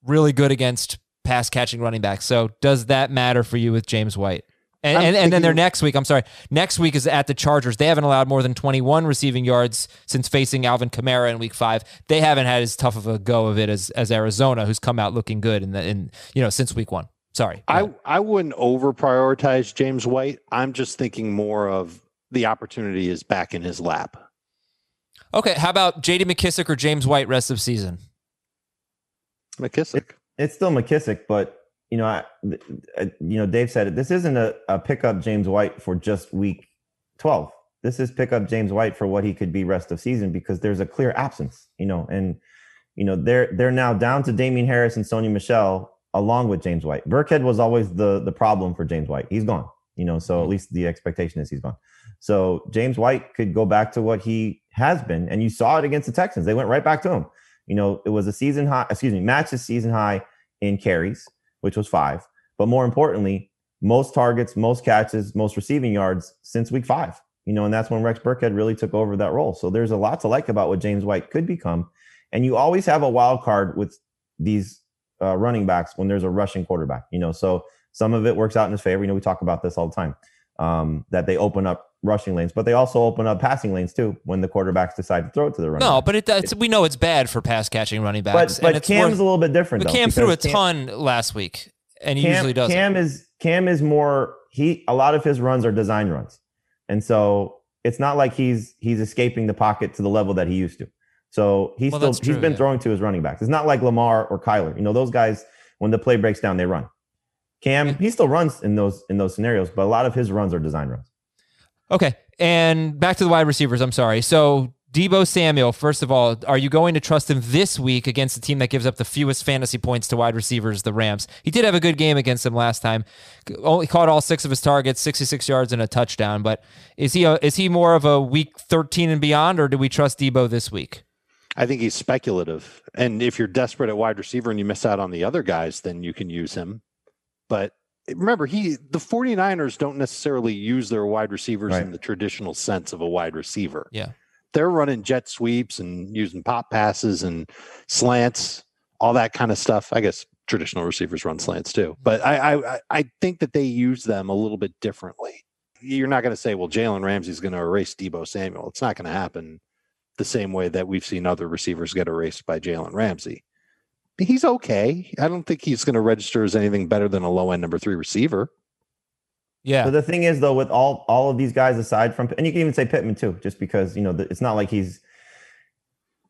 really good against pass catching running backs. So does that matter for you with James White? And, and, and then their next week, I'm sorry, next week is at the Chargers. They haven't allowed more than 21 receiving yards since facing Alvin Kamara in week five. They haven't had as tough of a go of it as, as Arizona, who's come out looking good in the, in, you know, since week one. Sorry. I, I wouldn't over prioritize James White. I'm just thinking more of the opportunity is back in his lap. okay. How about JD McKissic or James White rest of season? McKissic. It's still McKissic, but you know, I, I- you know, Dave said it. This isn't a, a pickup James White for just week 12. This is pickup James White for what he could be rest of season because there's a clear absence, you know, and you know, they're they're now down to Damien Harris and Sony Michel along with James White. Burkhead was always the the problem for James White. He's gone, you know, so at mm-hmm. least the expectation is he's gone. So James White could go back to what he has been, and you saw it against the Texans. They went right back to him. You know, it was a season high, excuse me, matches season high in carries, which was five. But more importantly, most targets, most catches, most receiving yards since week five. You know, and that's when Rex Burkhead really took over that role. So there's a lot to like about what James White could become. And you always have a wild card with these uh, running backs when there's a rushing quarterback. You know, so some of it works out in his favor. You know, we talk about this all the time um, that they open up rushing lanes, but they also open up passing lanes too when the quarterbacks decide to throw it to the running. No, back. but it, it's, we know it's bad for pass catching running backs. but but and it's Cam's worth- a little bit different. but though, Cam threw a Cam- ton last week, and he Cam, usually does. Cam is Cam is more he a lot of his runs are design runs. And so it's not like he's he's escaping the pocket to the level that he used to. So he's Well, still that's he's true, been yeah. throwing to his running backs. It's not like Lamar or Kyler. You know, those guys when the play breaks down, they run. Cam, he still runs in those in those scenarios, but a lot of his runs are design runs. Okay. And back to the wide receivers. I'm sorry. So Deebo Samuel, first of all, are you going to trust him this week against a team that gives up the fewest fantasy points to wide receivers, the Rams? He did have a good game against them last time. Only caught all six of his targets, 66 yards and a touchdown. But is he a, is he more of a week 13 and beyond, or do we trust Deebo this week? I think he's speculative. And if you're desperate at wide receiver and you miss out on the other guys, then you can use him. But remember, he the 49ers don't necessarily use their wide receivers Right. in the traditional sense of a wide receiver. Yeah. They're running jet sweeps and using pop passes and slants, all that kind of stuff. I guess traditional receivers run slants too. But I I, I think that they use them a little bit differently. You're not going to say, well, Jalen Ramsey's going to erase Deebo Samuel. It's not going to happen the same way that we've seen other receivers get erased by Jalen Ramsey. He's okay. I don't think he's going to register as anything better than a low end number three receiver. Yeah. But the thing is, though, with all all of these guys aside from, and you can even say Pittman too, just because you know it's not like he's,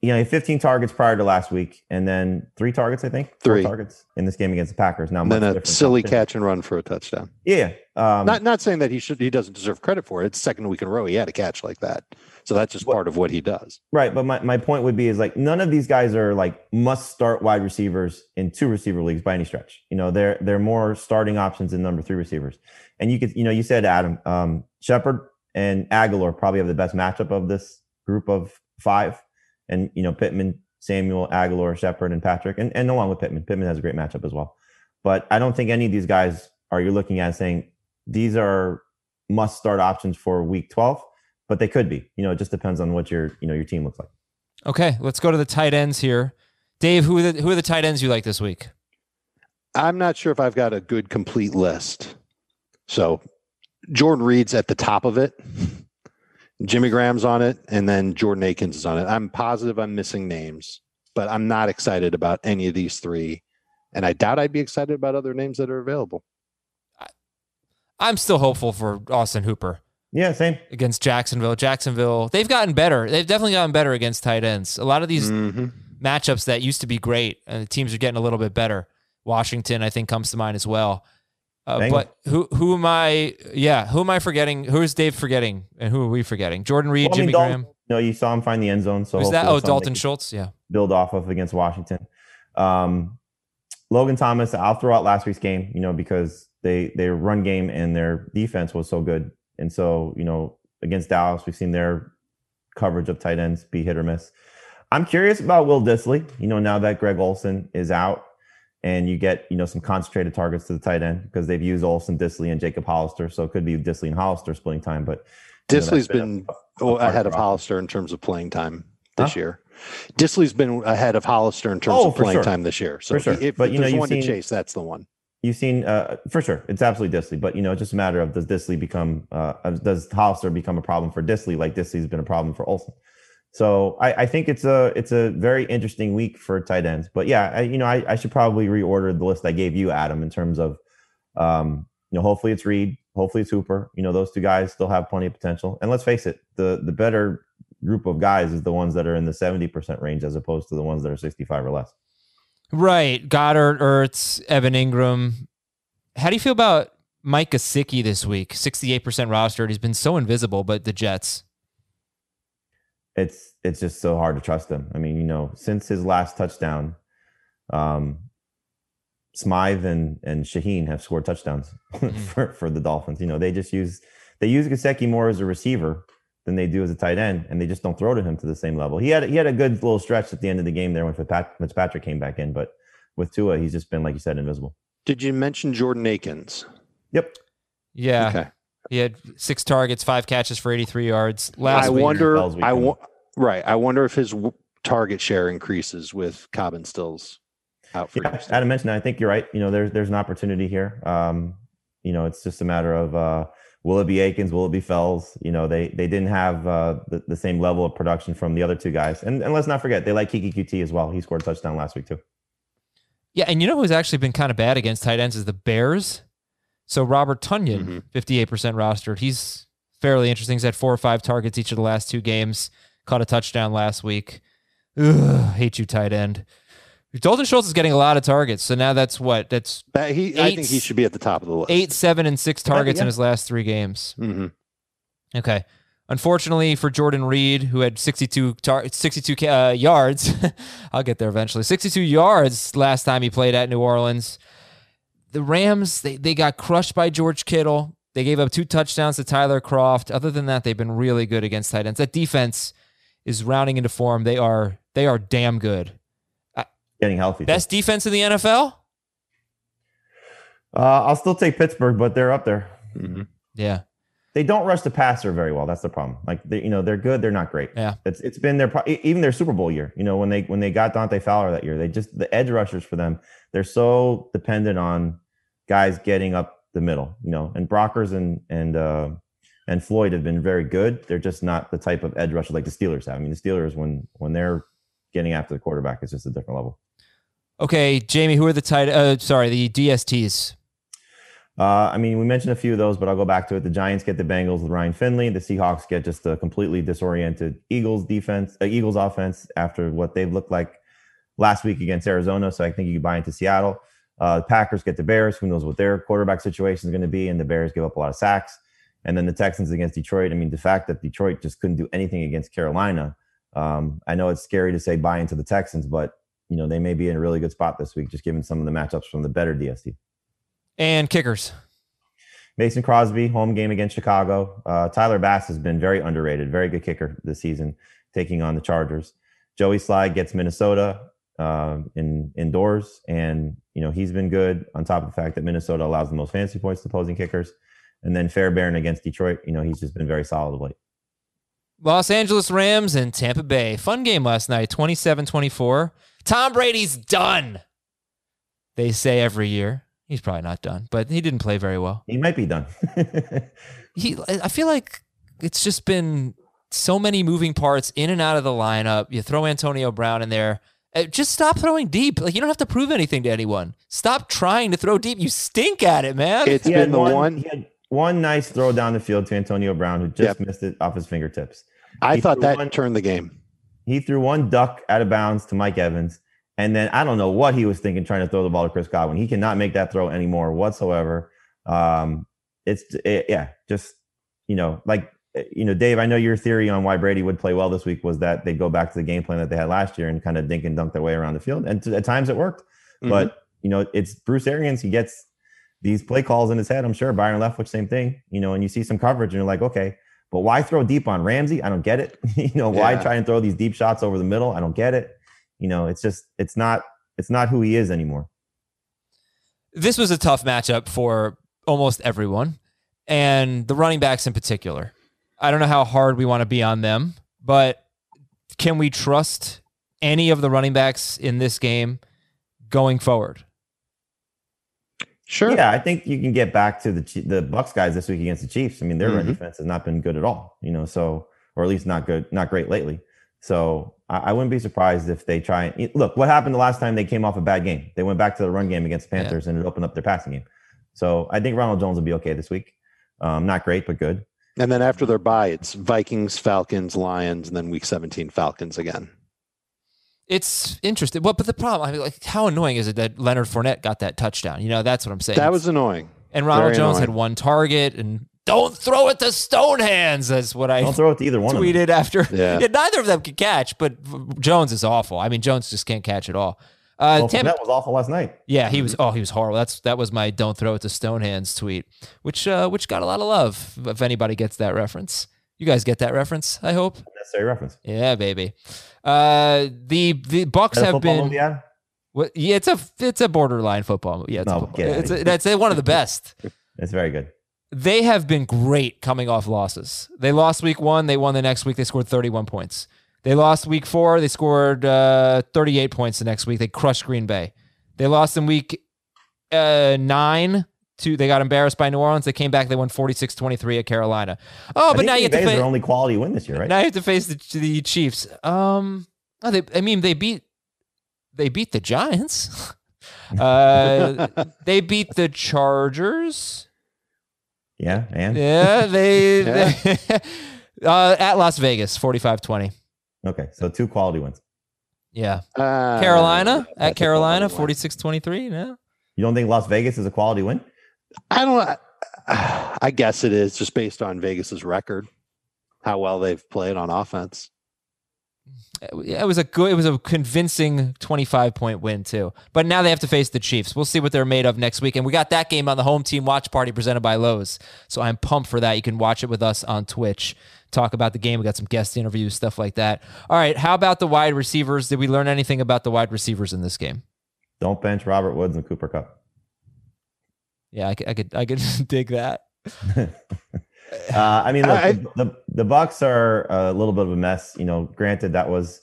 you know, he had 15 targets prior to last week, and then three targets, I think, Four Three. targets in this game against the Packers. Now, And much then a silly catch and run for a touchdown. Yeah, um, not not saying that he should he doesn't deserve credit for it. It's second week in a row he had a catch like that. So that's just part of what he does. right. But my, my point would be is like none of these guys are like must start wide receivers in two receiver leagues by any stretch. You know, they're they're more starting options than number three receivers. And you could, you know, you said Adam um, Shepard and Agholor probably have the best matchup of this group of five, and you know Pittman, Samuel, Agholor, Shepard, and Patrick, and and along with Pittman, Pittman has a great matchup as well. But I don't think any of these guys are you looking at saying these are must start options for week 12 but they could be you know it just depends on what your you know your team looks like Okay. Let's go to the tight ends here. Dave, who are the, who are the tight ends you like this week? I'm not sure if I've got a good complete list. So Jordan Reed's at the top of it. Jimmy Graham's on it, and then Jordan Akins is on it. I'm positive I'm missing names, but I'm not excited about any of these three. And I doubt I'd be excited about other names that are available. I'm still hopeful for Austin Hooper yeah same against Jacksonville. Jacksonville, they've gotten better. They've definitely gotten better against tight ends. A lot of these Mhm. matchups that used to be great, and the teams are getting a little bit better. Washington, I think, comes to mind as well. Uh, but who who am I? Yeah, who am I forgetting? Who is Dave forgetting, and who are we forgetting? Jordan Reed, Well, I mean, Jimmy Dalton- Graham. no you saw him find the end zone so Who's that? Oh, Dalton Schultz. Yeah. build off of against washington um logan thomas i'll throw out last week's game you know because they their run game and their defense was so good and so you know against dallas we've seen their coverage of tight ends be hit or miss i'm curious about will dissly you know now that greg olsen is out and you get you know some concentrated targets to the tight end because they've used Olsen, Dissly, and Jacob Hollister. So it could be Dissly and Hollister splitting time. But you know, Dissly's that's been a- part ahead of of Hollister in terms of playing time this Huh? year. Dissly's been ahead of Hollister in terms Oh, of playing sure. time this year. So sure. if, But, you know, one to chase, that's the one. You've seen uh, for sure it's absolutely Dissly. But you know, it's just a matter of does Dissly become uh, uh, does Hollister become a problem for Dissly like Dissly's been a problem for Olsen. So I, I think it's a it's a very interesting week for tight ends. But yeah, I, you know, I, I should probably reorder the list I gave you, Adam, in terms of um, you know, hopefully it's Reed, hopefully it's Hooper. You know, those two guys still have plenty of potential. And let's face it, the the better group of guys is the ones that are in the 70% range as opposed to the ones that are 65 or less. Right. Goedert, Ertz, Evan Engram. How do you feel about Mike Gesicki this week? 68% rostered. He's been so invisible, but the Jets. it's it's just so hard to trust him. I mean, you know, since his last touchdown, um, Smythe and and Shaheen have scored touchdowns for for the Dolphins. You know, they just use they use Gesicki more as a receiver than they do as a tight end, and they just don't throw to him to the same level. He had he had a good little stretch at the end of the game there when Fitzpatrick came back in, but with Tua, he's just been like you said, invisible. Did you mention Jordan Akins? Yep. Yeah. Okay. He had six targets, five catches for 83 yards. Last I week, wonder. I weekend. wa- right. I wonder if his w- target share increases with Cobbin Stills out for Yeah, Houston. Adam mentioned that. I think you're right. You know, there's there's an opportunity here. Um, you know, it's just a matter of uh, will it be Akins, will it be Fells? You know, they they didn't have uh, the, the same level of production from the other two guys, and and let's not forget they like Keke Coutee as well. He scored a touchdown last week too. Yeah, and you know who's actually been kind of bad against tight ends is the Bears. So Robert Tonyan, 58% rostered. He's fairly interesting. He's had four or five targets each of the last two games. Caught a touchdown last week. Ugh, hate you, tight end. Dalton Schultz is getting a lot of targets. So now that's what? That's That he, I think he should be at the top of the list. eight, seven, and six targets in yeah. his last three games. hmm Okay. Unfortunately for Jordan Reed, who had 62 tar- 62 uh, yards, I'll get there eventually. 62 yards last time he played at New Orleans. The Rams, they, they got crushed by George Kittle. They gave up two touchdowns to Tyler Kroft. Other than that, they've been really good against tight ends. That defense is rounding into form. They are they are damn good. Getting healthy. too. Best defense in the NFL? Uh, I'll still take Pittsburgh, but they're up there. hmm Yeah. They don't rush the passer very well. That's the problem. Like they, you know, they're good. They're not great. Yeah. It's it's been their even their Super Bowl year. You know, when they when they got Dante Fowler that year, they just the edge rushers for them. They're so dependent on guys getting up the middle. You know, and Brockers and and uh, and Floyd have been very good. They're just not the type of edge rusher like the Steelers have. I mean, the Steelers when when they're getting after the quarterback, it's just a different level. Okay, Jamie, who are the tight uh sorry, the DSTs? Uh, I mean, we mentioned a few of those, but I'll go back to it. The Giants get the Bengals with Ryan Finley. The Seahawks get just a completely disoriented Eagles defense, uh, Eagles offense after what they've looked like last week against Arizona. So I think you can buy into Seattle. Uh, the Packers get the Bears. Who knows what their quarterback situation is going to be? And the Bears give up a lot of sacks. And then the Texans against Detroit. I mean, the fact that Detroit just couldn't do anything against Carolina. Um, I know it's scary to say buy into the Texans, but you know they may be in a really good spot this week, just given some of the matchups from the better DST. And kickers. Mason Crosby, home game against Chicago. Uh, Tyler Bass has been very underrated, very good kicker this season, taking on the Chargers. Joey Slye gets Minnesota um, in indoors, and you know he's been good. On top of the fact that Minnesota allows the most fantasy points to opposing kickers, and then Fairbairn against Detroit. You know he's just been very solid of late. Los Angeles Rams and Tampa Bay. Fun game last night, 27 24. Tom Brady's done. They say every year. He's probably not done, but he didn't play very well. He might be done. He, I feel like it's just been so many moving parts in and out of the lineup. You throw Antonio Brown in there. Uh, Just stop throwing deep. Like you don't have to prove anything to anyone. Stop trying to throw deep. You stink at it, man. It's he been the one, one. He had one nice throw down the field to Antonio Brown, who just Yep. missed it off his fingertips. I he thought that one- turned the game. He threw one duck out of bounds to Mike Evans. And then I don't know what he was thinking trying to throw the ball to Chris Godwin. He cannot make that throw anymore whatsoever. Um, it's it, yeah, just you know, like eh, you know, Dave. I know your theory on why Brady would play well this week was that they go back to the game plan that they had last year and kind of dink and dunk their way around the field. And t- at times it worked, Mhm. but you know, it's Bruce Arians. He gets these play calls in his head. I'm sure Byron Leftwich, same thing. You know, and you see some coverage and you're like, okay, but why throw deep on Ramsey? I don't get it. you know, why Yeah. try and throw these deep shots over the middle? I don't get it. You know, it's just it's not it's not who he is anymore. this was a tough matchup for almost everyone, and the running backs in particular. I don't know how hard we want to be on them, but can we trust any of the running backs in this game going forward? Sure. Yeah, I think you can get back to the the Bucks guys this week against the Chiefs. I mean, their run Mhm. defense has not been good at all. You know, so or at least not good, not great lately. So I, I wouldn't be surprised if they try and look. What happened the last time they came off a bad game? They went back to the run game against the Yeah. Panthers and it opened up their passing game. So I think Ronald Jones will be okay this week. Um, not great, but good. And then after their bye, it's Vikings, Falcons, Lions, and then week 17, Falcons again. It's interesting. Well, but the problem, I mean, like, how annoying is it that Leonard Fournette got that touchdown? You know, that's what I'm saying. That was annoying. and Ronald very Jones annoying. had one target, and don't throw it to Stonehands. That's what I Don't throw it to either one of them. tweeted after. Yeah. neither of them could catch, but Jones is awful. I mean, Jones just can't catch at all. Uh, Well, Tampa, that was awful last night. yeah, he was. Oh, he was horrible. That's that was my "Don't throw it to Stonehands" tweet, which uh, which got a lot of love. If anybody gets that reference, You guys get that reference? I hope. Necessary reference. Yeah, baby. Uh, the the Bucks a have been. What, yeah, it's a it's a borderline football. Yeah, it's, a No, football. out of it's a, that's one of the best. It's very good. They have been great coming off losses. They lost week one. They won the next week. They scored 31 points. They lost week four. They scored uh, 38 points the next week. They crushed Green Bay. They lost in week uh, nine. To, they got embarrassed by New Orleans. They came back. They won 46 23 at Carolina. Oh, I but think now you have to face. their only quality win this year, right? Now you have to face the, the Chiefs. Um, oh, they, I mean, they beat they beat the Giants. uh, they beat the Chargers. yeah, and Yeah, they, they- uh, at Las Vegas, 45-20. okay, so two quality wins. Yeah. Uh, Carolina at Carolina, quality win. 46-23. Yeah. You don't think Las Vegas is a quality win? I don't. I guess it is just based on Vegas's record, how well they've played on offense. It was a good, it was a convincing 25 point win too. But now they have to face the Chiefs. We'll see what they're made of next week. And we got that game on the home team watch party presented by Lowe's. So I'm pumped for that. You can watch it with us on Twitch. Talk about the game. We got some guest interviews, stuff like that. All right. How about the wide receivers? Did we learn anything about the wide receivers in this game? Don't bench Robert Woods and Cooper Kupp. Yeah, I could, I could, I could dig that. Uh, I mean, look, I- the, the the Bucks are a little bit of a mess. You know, granted that was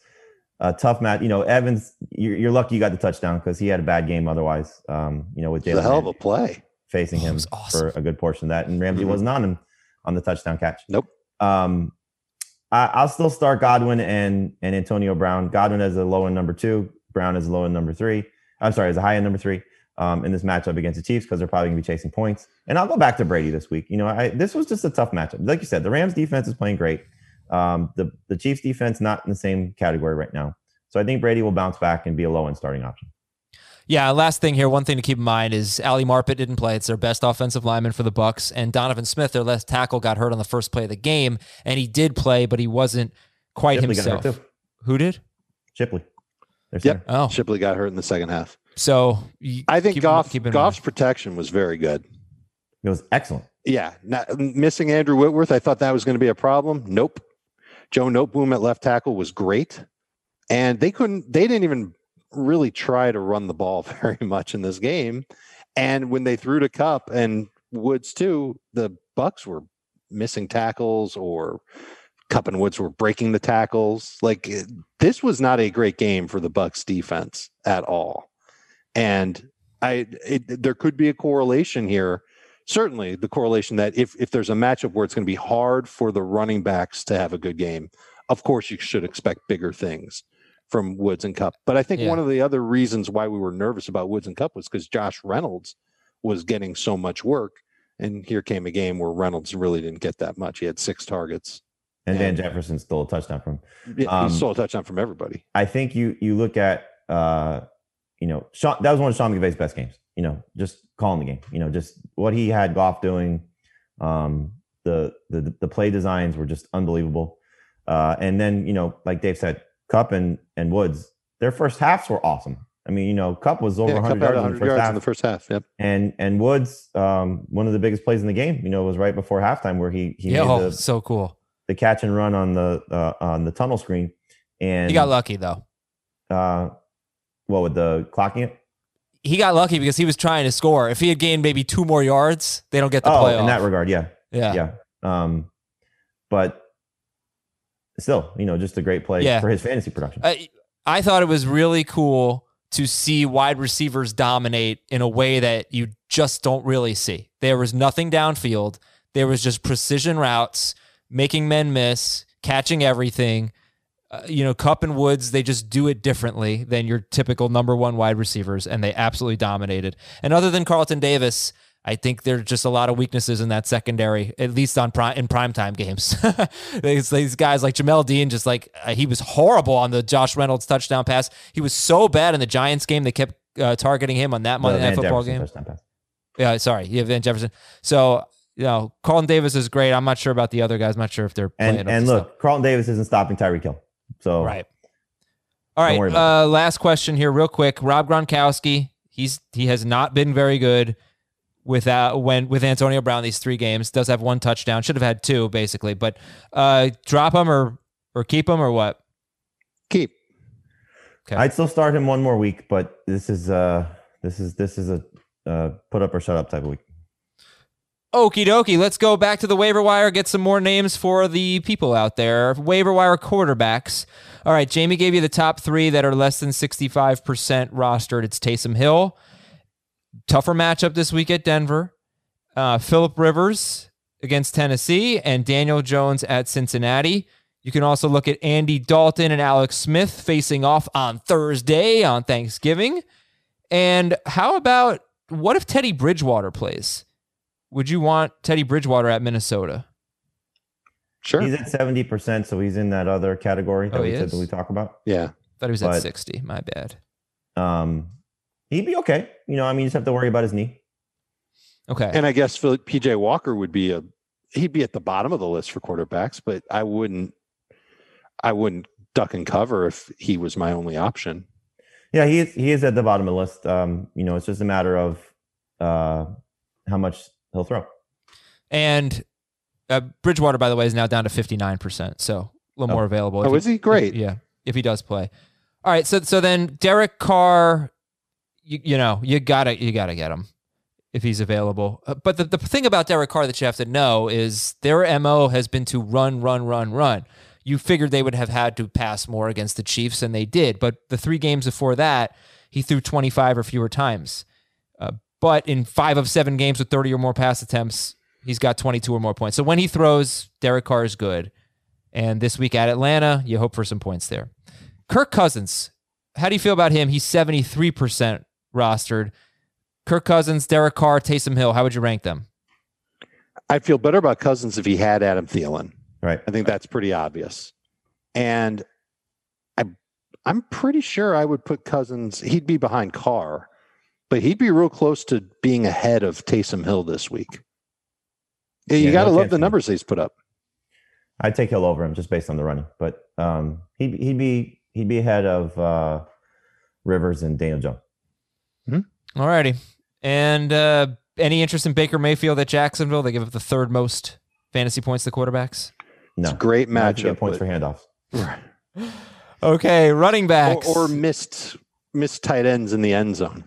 a tough match. You know, Evans, you're, you're lucky you got the touchdown because he had a bad game otherwise. Um, you know, with It's a hell of a play. facing Oh, him was awesome. for a good portion of that, and Ramsey Mhm. wasn't on him on the touchdown catch. Nope. Um, I, I'll still start Godwin and and Antonio Brown. Godwin as a low end number two, Brown as a low end number three. I'm sorry, as a high end number three um, in this matchup against the Chiefs because they're probably going to be chasing points. And I'll go back to Brady this week. You know, I, this was just a tough matchup. Like you said, the Rams defense is playing great. Um, the the Chiefs defense not in the same category right now. So I think Brady will bounce back and be a low end starting option. Yeah, last thing here, one thing to keep in mind is Ali Marpet didn't play. It's their best offensive lineman for the Bucks, and Donovan Smith, their left tackle, got hurt on the first play of the game, and he did play, but he wasn't quite Shipley got hurt himself. too. Who did? Shipley. Their Yep. center. Oh, Shipley got hurt in the second half. So I think keep- Goff, keep in Goff's mind. protection was very good. It was excellent. Yeah, not, missing Andrew Whitworth, I thought that was going to be a problem. Nope. Joe Noteboom at left tackle was great, and they couldn't. They didn't even really try to run the ball very much in this game. And when they threw to Kupp and Woods too, the Bucks were missing tackles, or Kupp and Woods were breaking the tackles. Like this was not a great game for the Bucks defense at all. And I, it, there could be a correlation here certainly the correlation that if if there's a matchup where it's going to be hard for the running backs to have a good game, of course you should expect bigger things from Woods and Kupp. But I think Yeah. one of the other reasons why we were nervous about Woods and Kupp was because Josh Reynolds was getting so much work, and here came a game where Reynolds really didn't get that much. He had six targets. And Van And- Jefferson stole a touchdown from. Um, he stole a touchdown from everybody. I think you you look at uh, you know, Sean, that was one of Sean McVay's best games. You know, just calling the game. You know, just what he had Goff doing. Um, the the the play designs were just unbelievable. Uh, and then you know, like Dave said, Kupp and and Woods, their first halves were awesome. I mean, you know, Kupp was over Yeah, 100 had yards, in the first yards half, in the first half. Yep. and and Woods, um, one of the biggest plays in the game. You know, was right before halftime where he he yeah, made oh, the, so cool. the catch and run on the uh, on the tunnel screen, and He got lucky though. uh, what with the clocking it? He got lucky because he was trying to score. If he had gained maybe two more yards, they don't get the oh, playoff. in that regard, yeah, yeah. yeah. Um, but still, you know, just a great play Yeah. for his fantasy production. I, I thought it was really cool to see wide receivers dominate in a way that you just don't really see. There was nothing downfield. There was just precision routes, making men miss, catching everything. Uh, you know, Kupp and Woods, they just do it differently than your typical number one wide receivers, and they absolutely dominated. And other than Carlton Davis, I think there's just a lot of weaknesses in that secondary, at least on prime in primetime games. these, these guys like Jamel Dean, just like uh, he was horrible on the Josh Reynolds touchdown pass. He was so bad in the Giants game; they kept uh, targeting him on that Monday Night Football Jefferson game. Yeah, sorry, yeah, Van Jefferson. So you know, Carlton Davis is great. I'm not sure about the other guys. I'm not sure if they're playing. And and look, stuff. Carlton Davis isn't stopping Tyreek Hill. So right. All Don't right. worry about Uh, last question here, real quick. Rob Gronkowski. He's he has not been very good. without when with Antonio Brown these three games. Does have one touchdown. Should have had two basically, but uh, drop him or or keep him or what? Keep. Okay. I'd still start him one more week, but this is uh this is this is a uh, put up or shut up type of week. Okie dokie. Let's go back to the waiver wire, get some more names for the people out there. Waiver wire quarterbacks. All right, Jamie gave you the top three that are less than 65% rostered. It's Taysom Hill. Tougher matchup this week at Denver. Uh, Philip Rivers against Tennessee and Daniel Jones at Cincinnati. You can also look at Andy Dalton and Alex Smith facing off on Thursday on Thanksgiving. And how about what if Teddy Bridgewater plays? Would you want Teddy Bridgewater at Minnesota? Sure. He's at seventy percent, so he's in that other category that Oh, we typically talk about. yeah. Thought he was at 60. My bad. Um, he'd be okay. You know, I mean, you just have to worry about his knee. Okay. And I guess Phil- PJ Walker would be a he'd be at the bottom of the list for quarterbacks, but I wouldn't I wouldn't duck and cover if he was my only option. Yeah, he is. He is at the bottom of the list. Um, you know, it's just a matter of uh, how much he'll throw. And uh, Bridgewater, by the way, is now down to 59%. So a little Oh. more available. Oh, if is he? Great. yeah. If he does play. All right. So, so then Derek Carr, you, you know, you gotta, you gotta get him if he's available. Uh, But the, the thing about Derek Carr that you have to know is their MO has been to run, run, run, run. You figured they would have had to pass more against the Chiefs, and they did. But the three games before that, he threw 25 or fewer times. But in five of seven games with 30 or more pass attempts, he's got 22 or more points. So when he throws, Derek Carr is good. And this week at Atlanta, you hope for some points there. Kirk Cousins, how do you feel about him? He's 73% rostered. Kirk Cousins, Derek Carr, Taysom Hill, how would you rank them? I'd feel better about Cousins if he had Adam Thielen. Right. I think that's pretty obvious. And I I'm pretty sure I would put Cousins, he'd be behind Carr, but he'd be real close to being ahead of Taysom Hill this week. Yeah, you Yeah, got to no love the numbers he's put up. I'd take Hill over him just based on the running, but um, he'd he'd be he'd be ahead of uh, Rivers and Daniel Jones. All righty. And uh, any interest in Baker Mayfield at Jacksonville? They give up the third most fantasy points to quarterbacks. No, Great Now I matchup. get points but- for handoffs. Okay, running backs. or, or missed missed tight ends in the end zone.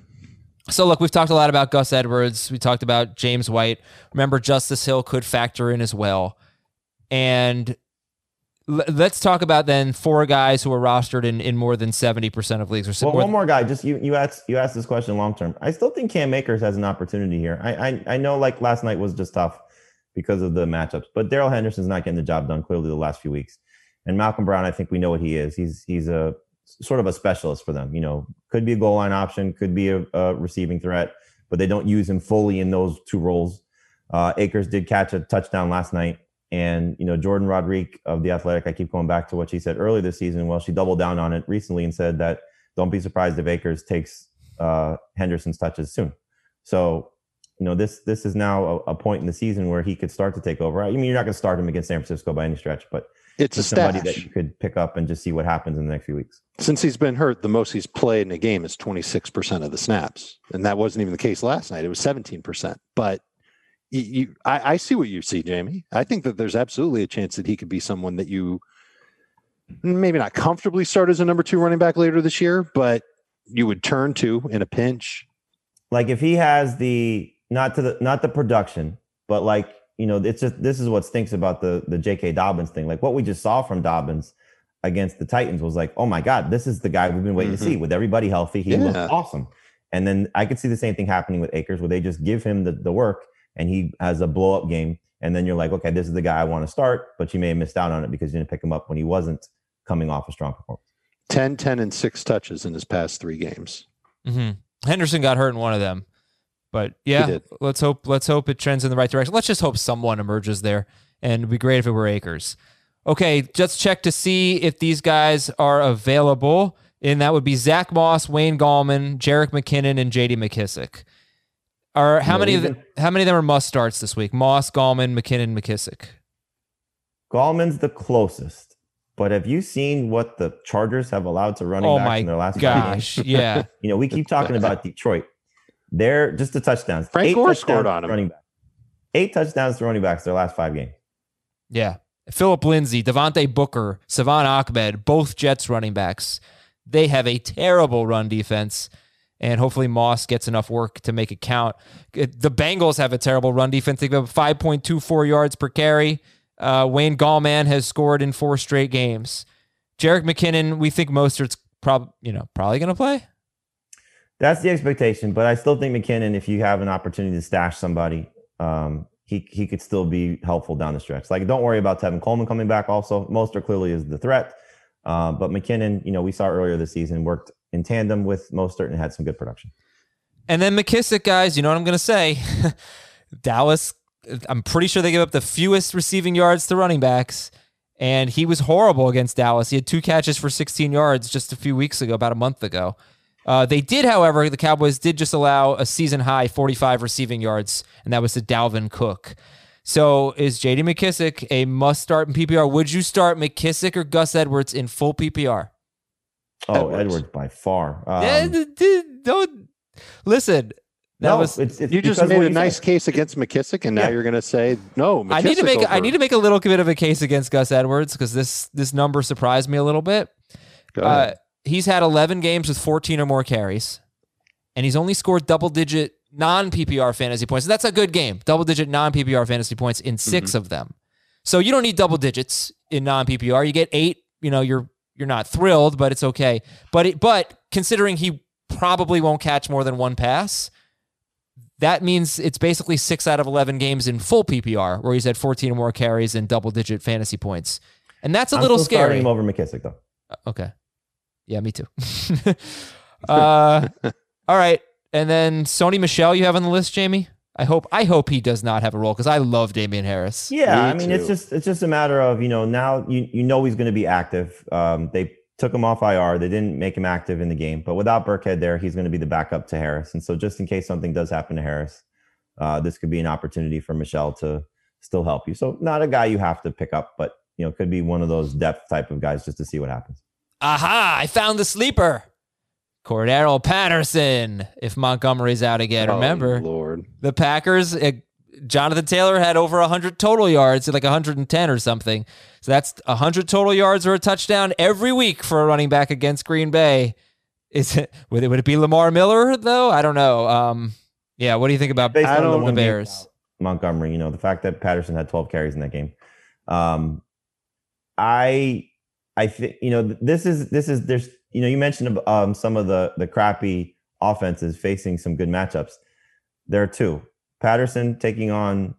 So look, we've talked a lot about Gus Edwards. We talked about James White. Remember, Justice Hill could factor in as well. And let's talk about then four guys who are rostered in, in more than seventy percent of leagues. Or Well, one more guy. Just you you asked you asked this question long term. I still think Cam Akers has an opportunity here. I, I I know like last night was just tough because of the matchups, but Darrell Henderson's not getting the job done clearly the last few weeks. And Malcolm Brown, I think we know what he is. He's he's a sort of a specialist for them. You know, could be a goal line option, could be a, a receiving threat, but they don't use him fully in those two roles. Uh, Akers did catch a touchdown last night. And, you know, Jordan Rodrigue of The Athletic, I keep going back to what she said earlier this season. Well, she doubled down on it recently and said that don't be surprised if Akers takes uh, Henderson's touches soon. So, you know, this this is now a, a point in the season where he could start to take over. I mean, you're not going to start him against San Francisco by any stretch, but It's a somebody stash. that you could pick up and just see what happens in the next few weeks. Since he's been hurt, the most he's played in a game is 26% of the snaps. And that wasn't even the case last night. It was 17%. But you, you I, I see what you see, Jamie. I think that there's absolutely a chance that he could be someone that you maybe not comfortably start as a number two running back later this year, but you would turn to in a pinch. like if he has the not to the not the production, but like you know, it's just this is what stinks about the the J.K. Dobbins thing. Like what we just saw from Dobbins against the Titans was like, oh my god, this is the guy we've been waiting to see. With everybody healthy, he looked Yeah. awesome. And then I could see the same thing happening with Akers, where they just give him the the work and he has a blow up game. And then you're like, okay, this is the guy I want to start, but you may have missed out on it because you didn't pick him up when he wasn't coming off a strong performance. 10, 10, and six touches in his past three games. hmm Henderson got hurt in one of them, but yeah, let's hope let's hope it trends in the right direction. Let's just hope someone emerges there, and it'd be great if it were Akers. Okay, just check to see if these guys are available, and that would be Zach Moss, Wayne Gallman, Jerick McKinnon, and J.D. McKissic. Are how many of the, how many of them are must starts this week? Moss, Gallman, McKinnon, McKissic. Gallman's the closest. But have you seen what the Chargers have allowed to running Oh backs in their last gosh, yeah. You know, we keep talking about Detroit, They're just the touchdowns. Frank Eight Gore touchdowns scored to on 'em. Running back. Eight touchdowns to running backs their last five games. Yeah. Phillip Lindsay, Devontae Booker, Salvon Ahmed, both Jets running backs. They have a terrible run defense, and hopefully Moss gets enough work to make it count. The Bengals have a terrible run defense. They have 5.24 yards per carry. Uh, Wayne Gallman has scored in four straight games. Jerick McKinnon, we think Mostert's prob- you know, probably going to play. That's the expectation, but I still think McKinnon, if you have an opportunity to stash somebody, um, he he could still be helpful down the stretch. Like, don't worry about Tevin Coleman coming back. Also, Mostert clearly is the threat, uh, but McKinnon, you know, we saw earlier this season worked in tandem with Mostert and had some good production. And then McKissic, guys, you know what I'm going to say. Dallas, I'm pretty sure they give up the fewest receiving yards to running backs. And he was horrible against Dallas. He had two catches for 16 yards just a few weeks ago, about a month ago. Uh, they did, however, the Cowboys did just allow a season high 45 receiving yards, and that was to Dalvin Cook. So is JD McKissic a must start in PPR? Would you start McKissic or Gus Edwards in full PPR? Oh, Edwards. Edwards, by far. Um, d- d- don't listen. That no, was it's, it's You just made a nice said. case against McKissic, and now Yeah. you're going to say no. I need to McKissic make I need to make a little bit of a case against Gus Edwards because this this number surprised me a little bit. Go Uh, ahead. He's had 11 games with 14 or more carries, and he's only scored double digit non PPR fantasy points. That's a good game. Double digit non PPR fantasy points in 6 Mm-hmm. of them. So you don't need double digits in non PPR. You get eight. You know you're you're not thrilled, but it's okay. But it, but considering he probably won't catch more than one pass. That means it's basically six out of 11 games in full PPR where he's had 14 or more carries and double digit fantasy points. And that's a I'm little still starting scary. him over McKissic though. Okay. Yeah, me too. uh, all right. And then Sony Michel, you have on the list, Jamie? I hope I hope he does not have a role because I love Damien Harris. Yeah, Me I mean, it's just it's just a matter of you know now you you know he's going to be active. Um, they took him off IR. They didn't make him active in the game, but without Burkhead there, he's going to be the backup to Harris. And so, just in case something does happen to Harris, uh, this could be an opportunity for Michel to still help you. So, not a guy you have to pick up, but you know, could be one of those depth type of guys just to see what happens. Aha! I found the sleeper. Cordarrelle Patterson. If Montgomery's out again, Oh, remember Lord. the Packers. Uh, Jonathan Taylor had over 100 total yards, like 110 or something. So that's 100 total yards or a touchdown every week for a running back against Green Bay. Is it would it, would it be Lamar Miller though? I don't know. Um, yeah, what do you think about Based I on the don't- the one Bears? Montgomery, you know, the fact that Patterson had 12 carries in that game. Um, I, I think, you know, this is, this is, there's, you know, you mentioned um, some of the, the crappy offenses facing some good matchups. There are two. Patterson taking on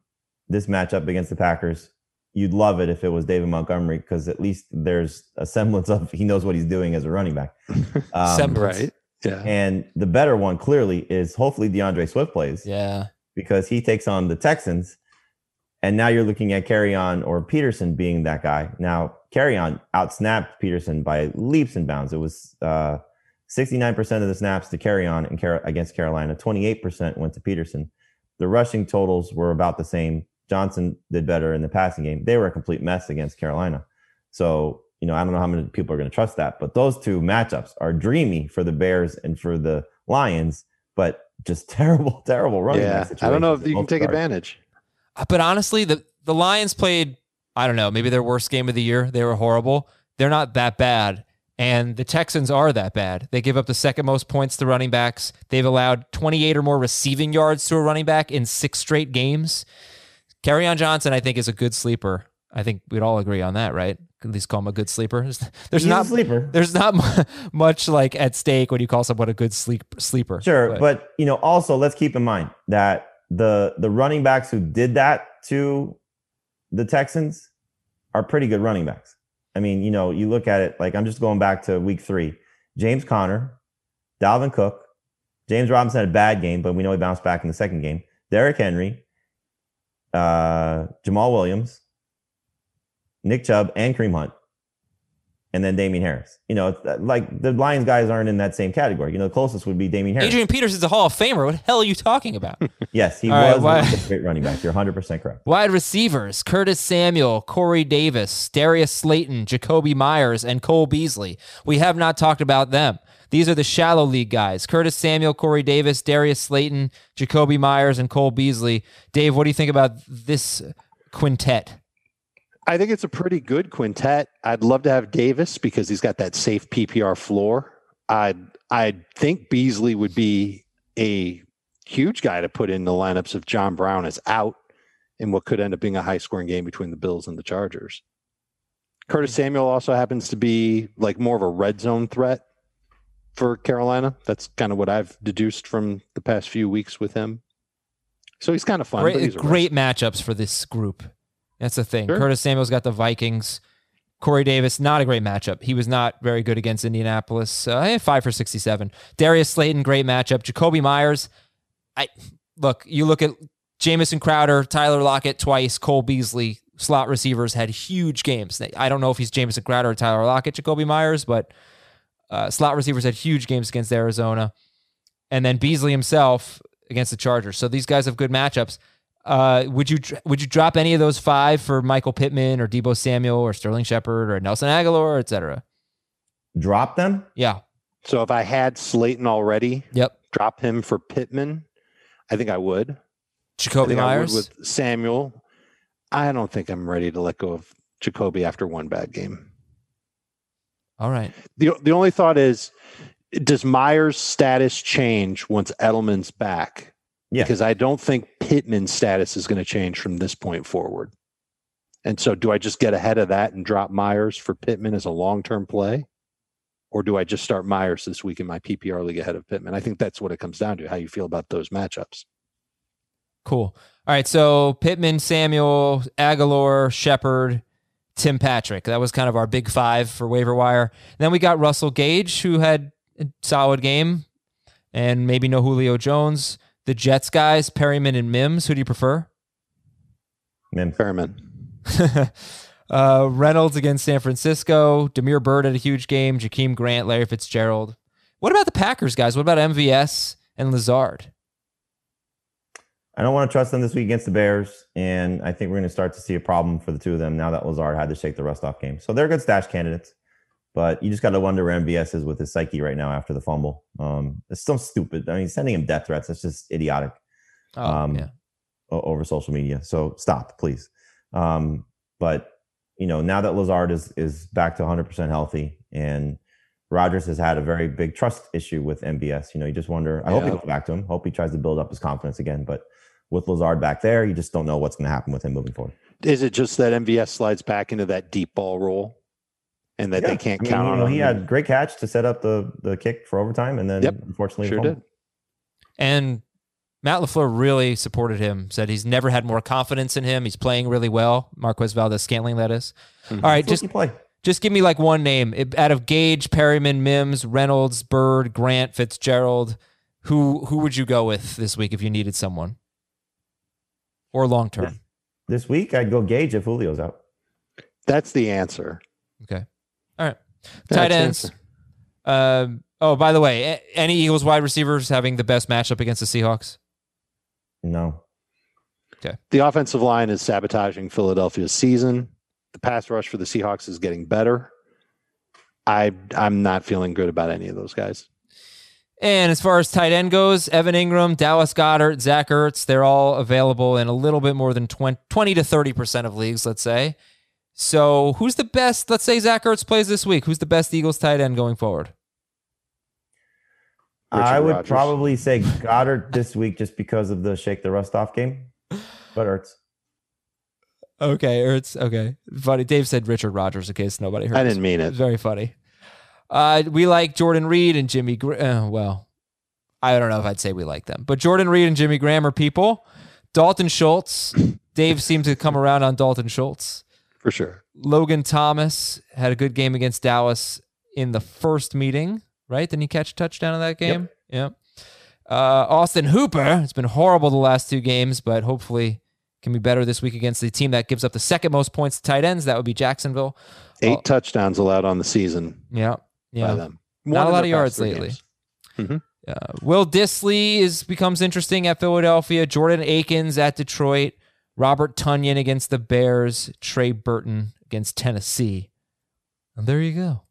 this matchup against the Packers. You'd love it if it was David Montgomery because at least there's a semblance of he knows what he's doing as a running back. Um. Right. Yeah. And the better one clearly is hopefully DeAndre Swift plays Yeah, because he takes on the Texans. And now you're looking at Kerryon or Peterson being that guy. Now, Kerryon outsnapped Peterson by leaps and bounds. It was uh, 69% of the snaps to Kerryon and Car- against Carolina, 28% went to Peterson. The rushing totals were about the same. Johnson did better in the passing game. They were a complete mess against Carolina. So, you know, I don't know how many people are going to trust that, but those two matchups are dreamy for the Bears and for the Lions, but just terrible, terrible running Yeah. I don't know if you can take guards. advantage. Uh, but honestly, the the Lions played. I don't know, maybe their worst game of the year. They were horrible. They're not that bad. And the Texans are that bad. They give up the second most points to running backs. They've allowed 28 or more receiving yards to a running back in six straight games. on Johnson, I think, is a good sleeper. I think we'd all agree on that, right? At least call him a good sleeper. There's, He's not sleeper. There's not much like at stake when you call someone a good sleep sleeper. Sure, but, you know, also let's keep in mind that the the running backs who did that to the Texans are pretty good running backs. I mean, you know, you look at it like I'm just going back to week three. James Conner, Dalvin Cook, James Robinson had a bad game, but we know he bounced back in the second game. Derrick Henry, uh, Jamaal Williams, Nick Chubb, and Kareem Hunt, and then Damien Harris. You know, uh, like the Lions guys aren't in that same category. You know, the closest would be Damien Harris. Adrian Peterson's a Hall of Famer. What the hell are you talking about? Yes, he right, was of the great running backs. You're 100% correct. Wide receivers Curtis Samuel, Corey Davis, Darius Slayton, Jakobi Meyers, and Cole Beasley. We have not talked about them. These are the shallow league guys Curtis Samuel, Corey Davis, Darius Slayton, Jakobi Meyers, and Cole Beasley. Dave, what do you think about this quintet? I think it's a pretty good quintet. I'd love to have Davis because he's got that safe PPR floor. I I think Beasley would be a huge guy to put in the lineups if John Brown is out in what could end up being a high scoring game between the Bills and the Chargers. Curtis hmm. Samuel also happens to be like more of a red zone threat for Carolina. That's kind of what I've deduced from the past few weeks with him. So he's kind of fun. Great, great matchups for this group. That's the thing. Sure. Curtis Samuel's got the Vikings. Corey Davis, not a great matchup. He was not very good against Indianapolis. Uh, eh, five for sixty-seven. Darius Slayton, great matchup. Jakobi Meyers. I look. You look at Jamison Crowder, Tyler Lockett twice. Cole Beasley, slot receivers had huge games. I don't know if he's Jamison Crowder or Tyler Lockett, Jakobi Meyers, but uh, slot receivers had huge games against Arizona, and then Beasley himself against the Chargers. So these guys have good matchups. Uh, would you would you drop any of those five for Michael Pittman or Deebo Samuel or Sterling Shepard or Nelson Agholor, et cetera? Drop them. Yeah. So if I had Slayton already, Yep. drop him for Pittman, I think I would. I Jakobi think I would Meyers. with Samuel. I don't think I'm ready to let go of Jakobi after one bad game. All right. The the only thought is does Meyers' status change once Edelman's back? Yeah. Because I don't think Pittman's status is going to change from this point forward. And so do I just get ahead of that and drop Meyers for Pittman as a long-term play? Or do I just start Meyers this week in my PPR league ahead of Pittman? I think that's what it comes down to, how you feel about those matchups. Cool. All right. So Pittman, Samuel, Agholor, Shepard, Tim Patrick. That was kind of our big five for waiver wire. then we got Russell Gage, who had a solid game, and maybe no Julio Jones. The Jets guys, Perriman and Mims. Who do you prefer? Man, Fairman. uh, Reynolds against San Francisco. Damiere Byrd had a huge game. Jakeem Grant, Larry Fitzgerald. What about the Packers guys? What about MVS and Lazard? I don't want to trust them this week against the Bears, and I think we're going to start to see a problem for the two of them now that Lazard had to shake the rust off game. So they're good stash candidates, but you just got to wonder where MVS is with his psyche right now after the fumble. Um, it's so stupid. I mean, sending him death threats—that's just idiotic. Oh, Um, yeah. o- over social media. So stop, please. Um, but you know, now that Lazard is is back to 100% healthy, and Rodgers has had a very big trust issue with MVS. You know, you just wonder. I hope he Yeah. goes back to him. Hope he tries to build up his confidence again. But with Lazard back there, you just don't know what's going to happen with him moving forward. Is it just that MVS slides back into that deep ball role and that Yeah. they can't I mean, count on know, him? he had great catch to set up the the kick for overtime, and then Yep. unfortunately, sure did. And Matt LaFleur really supported him, said he's never had more confidence in him. He's playing really well. Marquez Valdes-Scantling, that is. Mm-hmm. All right, just play. just give me like one name. It- Out of Gage, Perriman, Mims, Reynolds, Byrd, Grant, Fitzgerald, who who would you go with this week if you needed someone? Or long term. This week, I'd go Gage if Julio's out. That's the answer. Okay. All right. That's Tight ends. Um, oh, by the way, any Eagles wide receivers having the best matchup against the Seahawks? No, Okay. The offensive line is sabotaging Philadelphia's season. The pass rush for the Seahawks is getting better. I I'm not feeling good about any of those guys. And as far as tight end goes, Evan Engram, Dallas Goedert, Zach Ertz, they're all available in a little bit more than 20, 20 to 30% of leagues, let's say. So who's the best? Let's say Zach Ertz plays this week. Who's the best Eagles tight end going forward? Richard I would Rodgers. probably say Goedert this week just because of the shake the rust off game. But Ertz. Okay, Ertz. Okay. Funny. Dave said Richard Rodgers in case nobody heard. I didn't mean it. It's very funny. Uh, we like Jordan Reed and Jimmy. Gra- uh, well, I don't know if I'd say we like them, but Jordan Reed and Jimmy Graham are people. Dalton Schultz. Dave seemed to come around on Dalton Schultz. For sure. Logan Thomas had a good game against Dallas in the first meeting, right? Didn't he catch a touchdown in that game? Yep. Uh, Austin Hooper. It's been horrible the last two games, but hopefully can be better this week against the team that gives up the second most points to tight ends. That would be Jacksonville. Eight Oh. touchdowns allowed on the season Yeah. by Yeah. them. Not a lot of yards lately. Uh, Will Dissly is becomes interesting at Philadelphia. Jordan Akins at Detroit. Robert Tonyan against the Bears. Trey Burton against Tennessee. And there you go.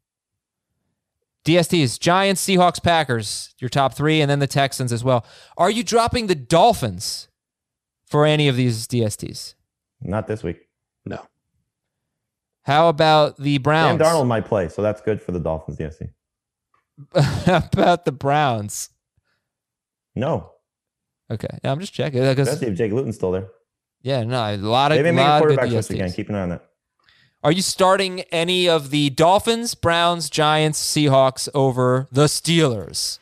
DSTs, Giants, Seahawks, Packers, your top three, and then the Texans as well. Are you dropping the Dolphins for any of these DSTs? Not this week. No. How about the Sam Browns? Darnold might play, so that's good for the Dolphins. Yes. How about the Browns? No. Okay, yeah, I'm just checking because Especially if Jake Luton's still there. Yeah, no, a lot of They may make a lot of good quarterback switch again. Keep an eye on that. Are you starting any of the Dolphins, Browns, Giants, Seahawks over the Steelers?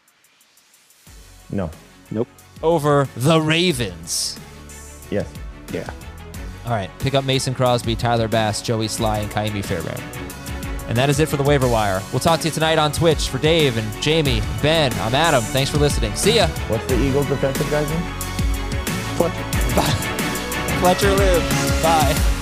No. Nope. Over the Ravens? Yes. Yeah. All right, pick up Mason Crosby, Tyler Bass, Joey Slye, and Ka'imi Fairbairn. And that is it for the waiver wire. We'll talk to you tonight on Twitch for Dave and Jamie, Ben. I'm Adam. Thanks for listening. See ya. What's the Eagles defensive guy's name? Fletcher. Fletcher lives. Bye.